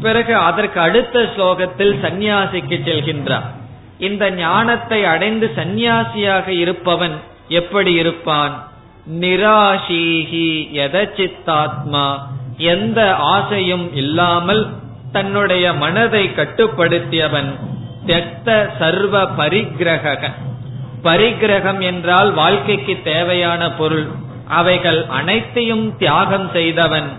பிறகு அதற்கு அடுத்த ஸ்லோகத்தில் சந்நியாசிக்கு செல்கின்றான். இந்த ஞானத்தை அடைந்து சந்நியாசியாக இருப்பவன் எப்படி இருப்பான்? நிராசீகி எதச்சித்தாத்மா எந்த ஆசையும் இல்லாமல் தன்னுடைய மனதை கட்டுப்படுத்தியவன் தெத்த சர்வ பரிகிரக பரிகிரகம் என்றால் வாழ்க்கைக்கு தேவையான பொருள். அவைகள் அனைத்தையும் தியாகம் செய்தவன்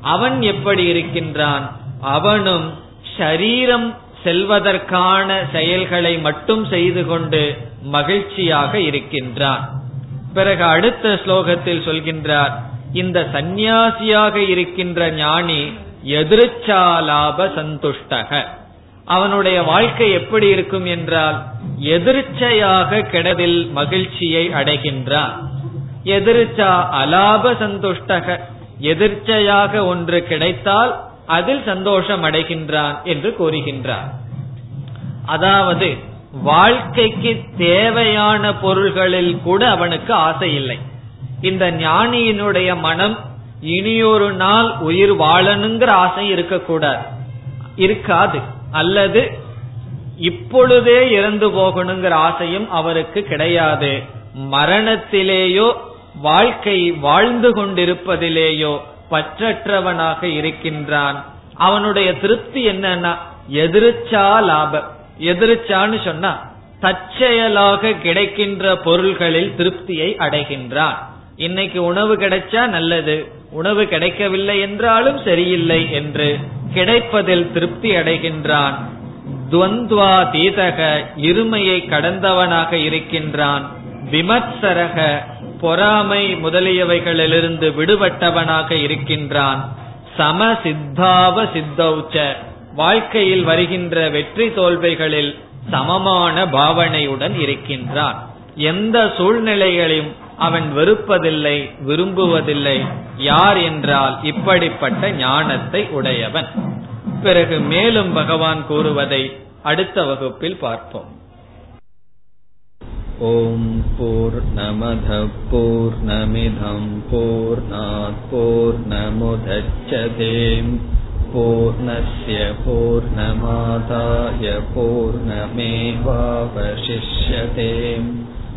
அவன் எப்படி இருக்கின்றான்? அவனும் ஷரீரம் செல்வதற்கான செயல்களை மட்டும் செய்து கொண்டு மகிழ்ச்சியாக இருக்கின்றான். பிறகு அடுத்த ஸ்லோகத்தில் சொல்கின்றார் இந்த சந்நியாசியாக இருக்கின்ற ஞானி எதிர்ச்சாலாப சந்துஷ்டக. அவனுடைய வாழ்க்கை எப்படி இருக்கும் என்றால் எதிர்ச்சையாக கெடதில் மகிழ்ச்சியை அடைகின்றான். எதிர்ச்சா அலாப சந்துஷ்டக. எதிர்ச்சையாக ஒன்று கிடைத்தால் அதில் சந்தோஷம் அடைகின்றான் என்று கூறுகின்றார் அதாவது வாழ்க்கைக்கு தேவையான பொருள்களில் கூட அவனுக்கு ஆசை இல்லை. இந்த ஞானியினுடைய மனம் இனியொரு நாள் உயிர் வாழணுங்கிற ஆசை இருக்கக்கூடாது. இருக்காது. அல்லது இப்பொழுதே இறந்து போகணுங்கிற ஆசையும் அவருக்கு கிடையாது. மரணத்திலேயோ வாழ்க்கை வாழ்ந்து கொண்டிருப்பதிலேயோ பற்றற்றவனாக இருக்கின்றான். அவனுடைய திருப்தி என்னன்னா எதிர்ச்சா லாபம். எதிர்ச்சான்னு சொன்னா தற்செயலாக கிடைக்கின்ற பொருள்களில் திருப்தியை அடைகின்றான். இன்னைக்கு உணவு கிடைச்சா நல்லது. உணவு கிடைக்கவில்லை என்றாலும் சரியில்லை என்று கிடைப்பதில் திருப்தி அடைகின்றான். துவந்த்வா தீதக இருமையை கடந்தவனாக இருக்கின்றான். விமர்சரக பொறாமை முதலியவைகளிலிருந்து விடுபட்டவனாக இருக்கின்றான். சம சித்தாவ சித்தௌச்ச வாழ்க்கையில் வருகின்ற வெற்றி தோல்விகளில் சமமான பாவனையுடன் இருக்கின்றான். எந்த சூழ்நிலைகளையும் அவன் வெறுப்பதில்லை விரும்புவதில்லை. யார் என்றால் இப்படிப்பட்ட ஞானத்தை உடையவன். பிறகு மேலும் பகவான் கூறுவதை அடுத்த வகுப்பில் பார்ப்போம். ஓம் போர் நமத போர் நமிதம் போர் போர் நமுதச்சதேம் पूर्णस्य पूर्णमादाय पूर्णमेवावशिष्यते